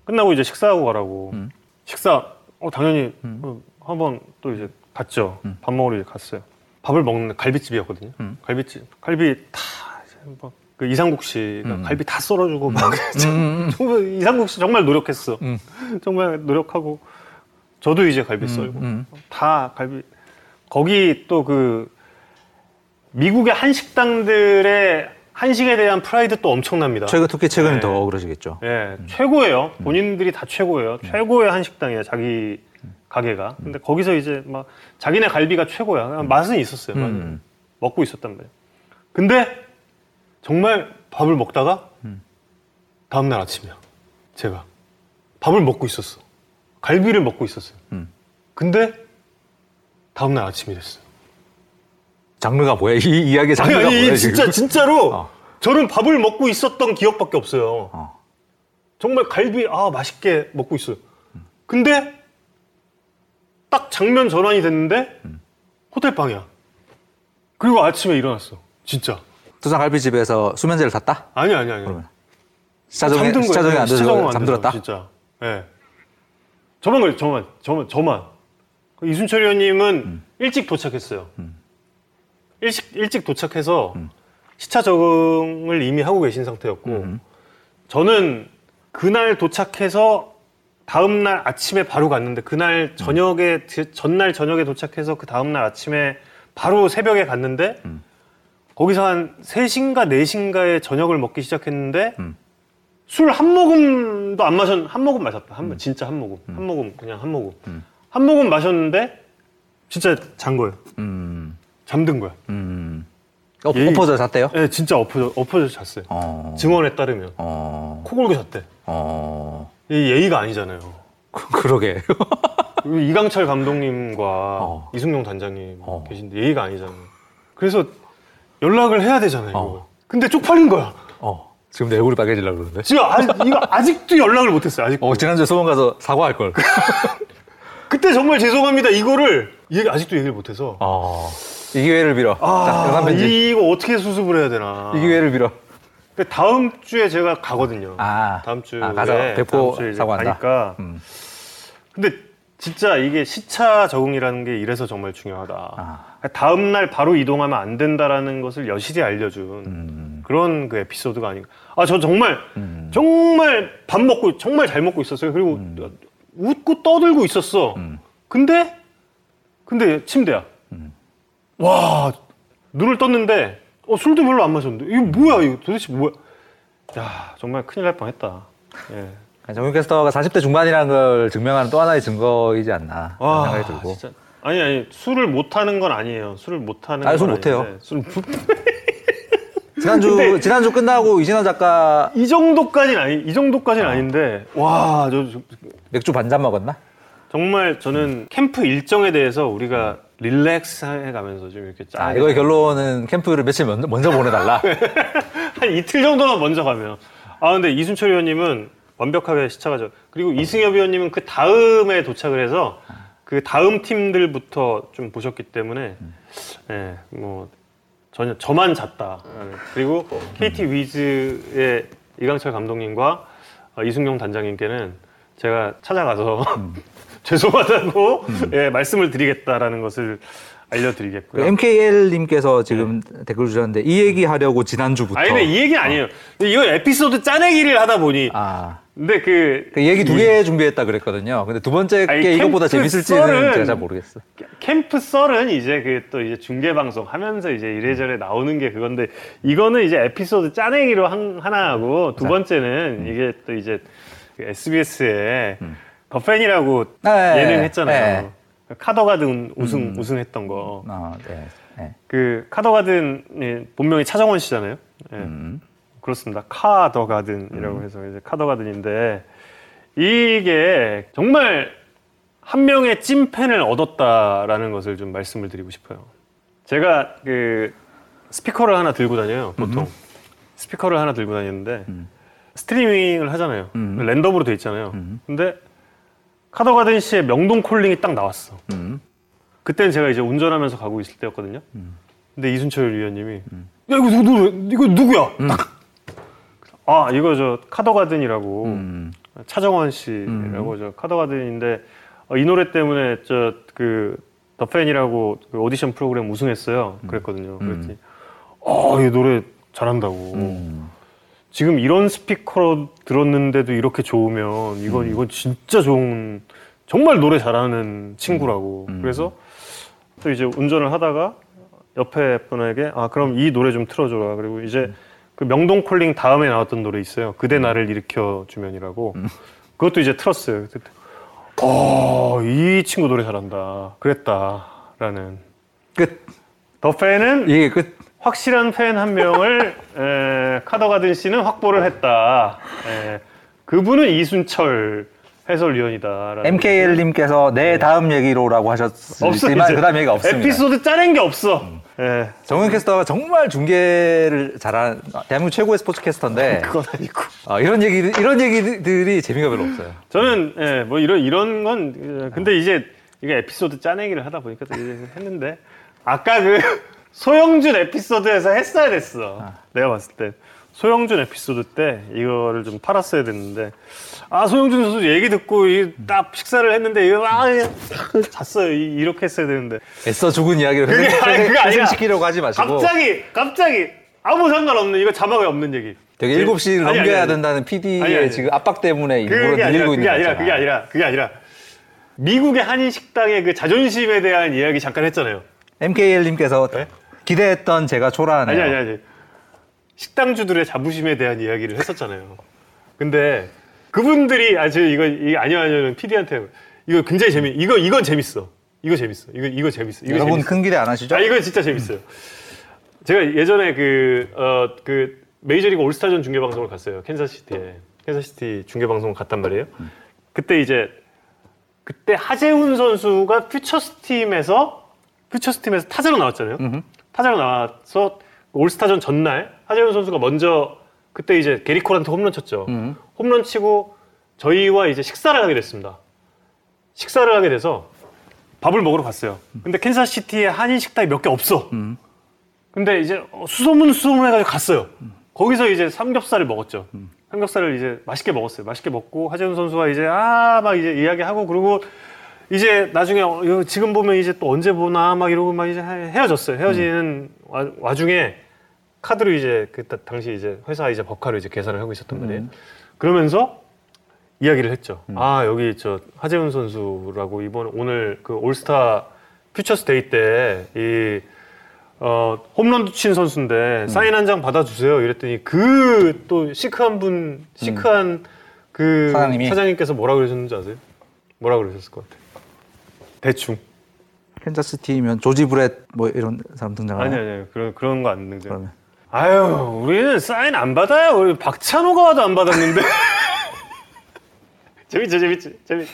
끝나고 이제 식사하고 가라고 음. 식사 어 당연히 어, 한번 또 이제 갔죠 밥 먹으러 이제 갔어요 밥을 먹는 갈비집이었거든요 음. 갈비집 갈비 다 이제 뭐 그 이상국 씨가 음. 갈비 다 썰어주고 막 음. 정말 이상국 씨 정말 노력했어 음. 정말 노력하고 저도 이제 갈비 썰고 음. 다 갈비 거기 또 그 미국의 한식당들의 한식에 대한 프라이드 또 엄청납니다. 최근 특히 최근에 네. 더 그러시겠죠. 예, 최고예요. 본인들이 다 최고예요. 최고의 한식당이에요. 자기 가게가. 근데 거기서 이제 막 자기네 갈비가 최고야. 맛은 있었어요. 맛은. 음. 먹고 있었단 말이에요. 근데 정말 밥을 먹다가 다음 날 아침이야. 제가 밥을 먹고 있었어. 갈비를 먹고 있었어요. 음. 근데 다음 날 아침이 됐어요. 장르가 뭐야? 이 이야기의 아니 장르가 아니 뭐야? 진짜 지금? 진짜로 어. 저는 밥을 먹고 있었던 기억밖에 없어요. 어. 정말 갈비 아 맛있게 먹고 있어요. 근데 딱 장면 전환이 됐는데 호텔 방이야. 그리고 아침에 일어났어. 진짜. 두산 갈비집에서 수면제를 샀다? 아니 아니 아니. 그러면 거예요. 시차적이 안 돼서 안 잠들었다? 진짜. 예. 저만 그래, 저만, 저만, 저만. 그 이순철 의원님은 음. 일찍 도착했어요. 일찍, 일찍 도착해서 시차 적응을 이미 하고 계신 상태였고, 음. 저는 그날 도착해서 다음 날 아침에 바로 갔는데 그날 음. 저녁에 전날 저녁에 도착해서 그 다음 날 아침에 바로 새벽에 갔는데 음. 거기서 한 3시인가 4시인가에 저녁을 먹기 시작했는데 음. 술한 모금도 안 마셨 한 모금 마셨다 한 진짜 한 모금 한 모금 그냥 한 모금 음. 한 모금 마셨는데 진짜 잔 거예요 음. 잠든 거야 음. 어, 예의- 엎어져 잤대요? 예 진짜 엎어져 엎어져 잤어요 어. 증언에 따르면 어. 코 골고 잤대 어. 이 예의가 아니잖아요 그-. 그리고 이강철 감독님과 어. 이승용 단장님 어. 계신데 예의가 아니잖아요. 그래서 연락을 해야 되잖아요. 어. 근데 쪽팔린 거야. 어. 지금 내 얼굴이 빨개지려고 그러는데. 지금 아직, 이거 아직도 연락을 못했어요. 아직. 어, 지난주에 소원 가서 사과할 걸. 그때 정말 죄송합니다. 이거를 얘기, 아직도 얘기를 못해서. 어. 이 기회를 빌어. 자, 아. 이거 어떻게 수습을 해야 되나. 이 기회를 빌어. 근데 다음 주에 제가 가거든요. 아. 다음 주에 아, 가서 이제 사과한다. 가니까. 음. 근데 진짜 이게 시차 적응이라는 게 이래서 정말 중요하다. 아. 다음 날 바로 이동하면 안 된다라는 것을 여실히 알려준 음. 그런 그 에피소드가 아닌가. 아, 저 정말 음. 정말 밥 먹고 정말 잘 먹고 있었어요. 그리고 웃고 떠들고 있었어. 음. 근데 근데 침대야. 음. 와 눈을 떴는데 어, 술도 별로 안 마셨는데 이거 뭐야 이거 도대체 뭐야? 야 정말 큰일 날 뻔했다. 예. 정윤 캐스터가 40대 중반이라는 걸 증명하는 또 하나의 증거이지 않나 와 그런 생각이 들고. 진짜 아니 아니 술을 못 하는 건 아니에요. 술을 못 하는 아니, 건술 못 해요. 아닌데 술 지난주 근데- 지난주 끝나고 이진호 작가 이 정도까지는 아니 이 정도까지는 아닌데 와저 저- 맥주 반잔 먹었나? 정말 저는 캠프 일정에 대해서 우리가 릴렉스 해 가면서 좀 이렇게 짜. 아, 이거의 결론은 캠프를 며칠 먼저, 먼저 보내달라. 한 이틀 정도만 먼저 가면. 아 근데 이순철 의원님은 완벽하게 시차가 죠 그리고 이승엽 의원님은 그 다음에 도착을 해서 그 다음 팀들부터 좀 보셨기 때문에 예, 뭐 전혀 저만 잤다. 예. 그리고 KT 위즈의 이강철 감독님과 어, 이승용 단장님께는 제가 찾아가서 죄송하다고 예, 말씀을 드리겠다라는 것을 알려드리겠고요. MKL님께서 지금 댓글 주셨는데 이 얘기 하려고 지난주부터. 아니 근데 이 얘기는 아니에요. 이거 에피소드 짜내기를 하다 보니 아, 근데 그 그 얘기 두 개 준비했다 그랬거든요. 근데 두 번째 아니, 게 이것보다 재밌을지는 썰은 제가 잘 모르겠어. 캠프 썰은 이제 그 또 이제 중계 방송 하면서 이제 이래저래 나오는 게 그건데 이거는 이제 에피소드 짜내기로 한, 하나 하고 두 번째는 이게 또 이제 SBS에 더 팬이라고 네, 예능 했잖아요. 네. 카더가든 우승 우승했던 거. 아, 네. 네. 그 카더가든이 본명이 차정원 씨잖아요. 예. 음. 그렇습니다. 카더 가든이라고 해서 이제 카더 가든인데 이게 정말 한 명의 찐팬을 얻었다라는 것을 좀 말씀을 드리고 싶어요. 제가 그 스피커를 하나 들고 다녀요. 보통 스피커를 하나 들고 다니는데 스트리밍을 하잖아요. 음. 랜덤으로 돼 있잖아요. 음. 근데 카더가든 씨의 명동 콜링이 딱 나왔어. 음. 그때는 제가 이제 운전하면서 가고 있을 때였거든요. 근데 이순철 위원님이 야 이거 누구 누구 이거 누구야? 딱. 아 이거 저 카더가든이라고 음. 차정원 씨라고 저 카더가든인데 어, 이 노래 때문에 저그 더 팬이라고 그 오디션 프로그램 우승했어요. 그랬거든요. 그랬더니 아이 노래 잘한다고. 음. 지금 이런 스피커로 들었는데도 이렇게 좋으면 이건 이건 진짜 좋은 정말 노래 잘하는 친구라고 음. 그래서 또 이제 운전을 하다가 옆에 분에게 아 그럼 이 노래 좀 틀어줘라 그리고 이제 그 명동 콜링 다음에 나왔던 노래 있어요. 그대 나를 일으켜 주면이라고. 그것도 이제 틀었어요. 그때 어이 친구 노래 잘한다. 그랬다라는. 끝. 더 팬은 이게 끝. 확실한 팬 한 명을 에, 카더가든 씨는 확보를 했다. 에, 그분은 이순철 해설위원이다. MKL님께서 내 다음 얘기로라고 하셨지만 그 다음 얘기가 없습니다. 에피소드 짜낸 게 없어. 예. 정현 캐스터가 정말 중계를 잘하는 대한민국 최고의 스포츠 캐스터인데 그건 아니고. 아, 이런 얘기 이런 얘기들이 재미가 별로 없어요. 저는 예, 뭐 이런 이런 건 예, 근데 이제 이게 에피소드 짜내기를 하다 보니까 또 이제 했는데 아까 그 소영준 에피소드에서 했어야 됐어. 내가 봤을 때 소영준 에피소드 때 이거를 좀 팔았어야 됐는데 아 소영준 선수 얘기 듣고 이 딱 식사를 했는데 이거 아 예, 잤어요. 이- 이렇게 했어야 되는데 애써 죽은 이야기를 그게 회생- 아니, 그게 아니라 회생시키려고 하지 마시고 갑자기 갑자기 아무 상관없는 이거 자막에 없는 얘기. 되게 7시를 아니, 아니, 넘겨야 아니. 된다는 PD의 아니, 아니. 지금 압박 때문에 일부러 아니라 늘리고 그게 있는 아니라 거잖아. 그게 아니라 그게 아니라 미국의 한인 식당의 그 자존심에 대한 이야기 잠깐 했잖아요. MKL님께서 네? 기대했던 제가 초라하네요. 아니 아니 아니. 식당주들의 자부심에 대한 이야기를 했었잖아요. 근데 그분들이 아저 이거 이거 아니요 아니요는 PD한테 이거 굉장히 재미 이거 이건 재밌어. 이거 재밌어. 이거 이거 재밌어. 이거 여러분 재밌어. 큰 기대 안 하시죠? 아 이건 진짜 재밌어요. 제가 예전에 그어 그 메이저리그 올스타전 중계 방송을 갔어요. 캔자시티에 캔자스시티 중계 방송을 갔단 말이에요. 그때 이제 그때 하재훈 선수가 퓨처스 팀에서 퓨처스 팀에서 타자로 나왔잖아요. 타자로 나와서 올스타전 전날 하재훈 선수가 먼저 그때 이제 게릿 콜한테 홈런 쳤죠. 음. 홈런 치고 저희와 이제 식사를 하게 됐습니다. 식사를 하게 돼서 밥을 먹으러 갔어요. 근데 캔자스시티에 한인 식당이 몇 개 없어. 음. 근데 이제 수소문 수소문 해가지고 갔어요. 거기서 이제 삼겹살을 먹었죠. 음. 삼겹살을 이제 맛있게 먹었어요. 맛있게 먹고 하재훈 선수가 이제 아 막 이제 이야기하고 그리고 이제 나중에 어, 지금 보면 이제 또 언제 보나 막 이러고 막 이제 헤- 헤어졌어요. 헤어지는 와, 와중에 카드로 이제 그 당시 이제 회사 이제 법카로 이제 계산을 하고 있었단 말이에요. 그러면서 이야기를 했죠. 아 여기 저 하재훈 선수라고 이번 오늘 그 올스타 퓨처스 데이 때이 어, 홈런도 친 선수인데 사인 한 장 받아주세요. 이랬더니 그 또 시크한 분, 시크한 그 사장님이? 사장님께서 뭐라 그러셨는지 아세요? 뭐라 그러셨을 것 같아요? 대충. 캔자스시티면 조지 브렛 뭐 이런 사람 등장하나요? 아니 아니 그런 그런 거 안 등장. 그러면 아유 우리는 사인 안 받아요. 우리 박찬호가 와도 안 받았는데. 재밌죠 재밌지 재밌.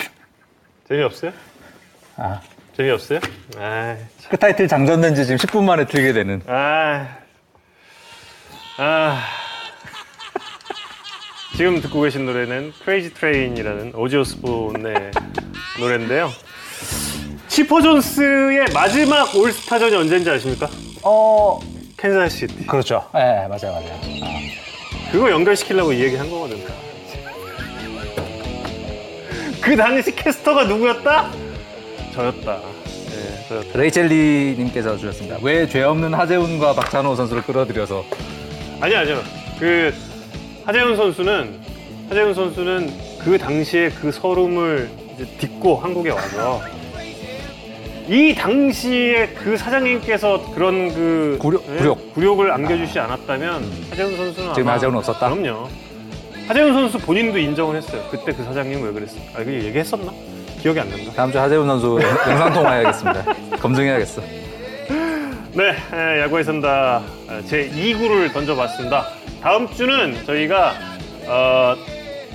재미없어요? 아. 재미없어요? 아, 그 타이틀 장전된 지 지금 10분 만에 틀게 되는 아, 아. 지금 듣고 계신 노래는 Crazy Train이라는 오지 오스본의 노래인데요. 치퍼 존스의 마지막 올스타전이 언제인지 아십니까? 어 캔자스시티. 그렇죠. 네 맞아요 맞아요. 그거 연결시키려고 이 얘기 한 거거든. 그 당시 캐스터가 누구였다? 저였다. 네, 저였다. 레이첼리님께서 주셨습니다. 왜 죄 없는 하재훈과 박찬호 선수를 끌어들여서 아니요, 아니요. 그 하재훈 선수는 하재훈 선수는 그 당시에 그 서름을 이제 딛고 한국에 와서 이 당시에 그 사장님께서 그런 그 굴욕, 예? 굴욕. 굴욕을 안겨주지 않았다면 하재훈 선수는 지금 아마- 하재훈은 없었다? 그럼요. 하재훈 선수 본인도 인정을 했어요. 그때 그 사장님 왜 그랬어? 아, 그 얘기했었나? 기억이 안 난다. 다음 주 하재훈 선수 영상 통화해야겠습니다. 검증해야겠어. 네, 에, 야구의 선다 제 2구를 던져봤습니다. 다음 주는 저희가 어,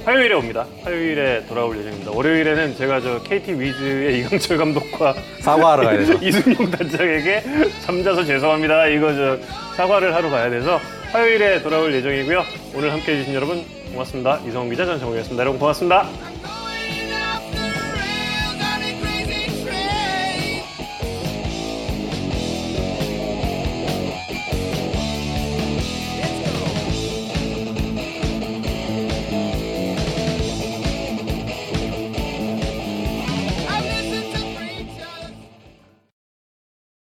화요일에 옵니다. 화요일에 돌아올 예정입니다. 월요일에는 제가 저 KT 위즈의 이강철 감독과 사과하러 가야 돼서. 이승용 단장에게 잠자서 죄송합니다. 이거 저 사과를 하러 가야 돼서 화요일에 돌아올 예정이고요. 오늘 함께 해 주신 여러분 고맙습니다. 이성훈 기자 전정우였습니다. 여러분 고맙습니다.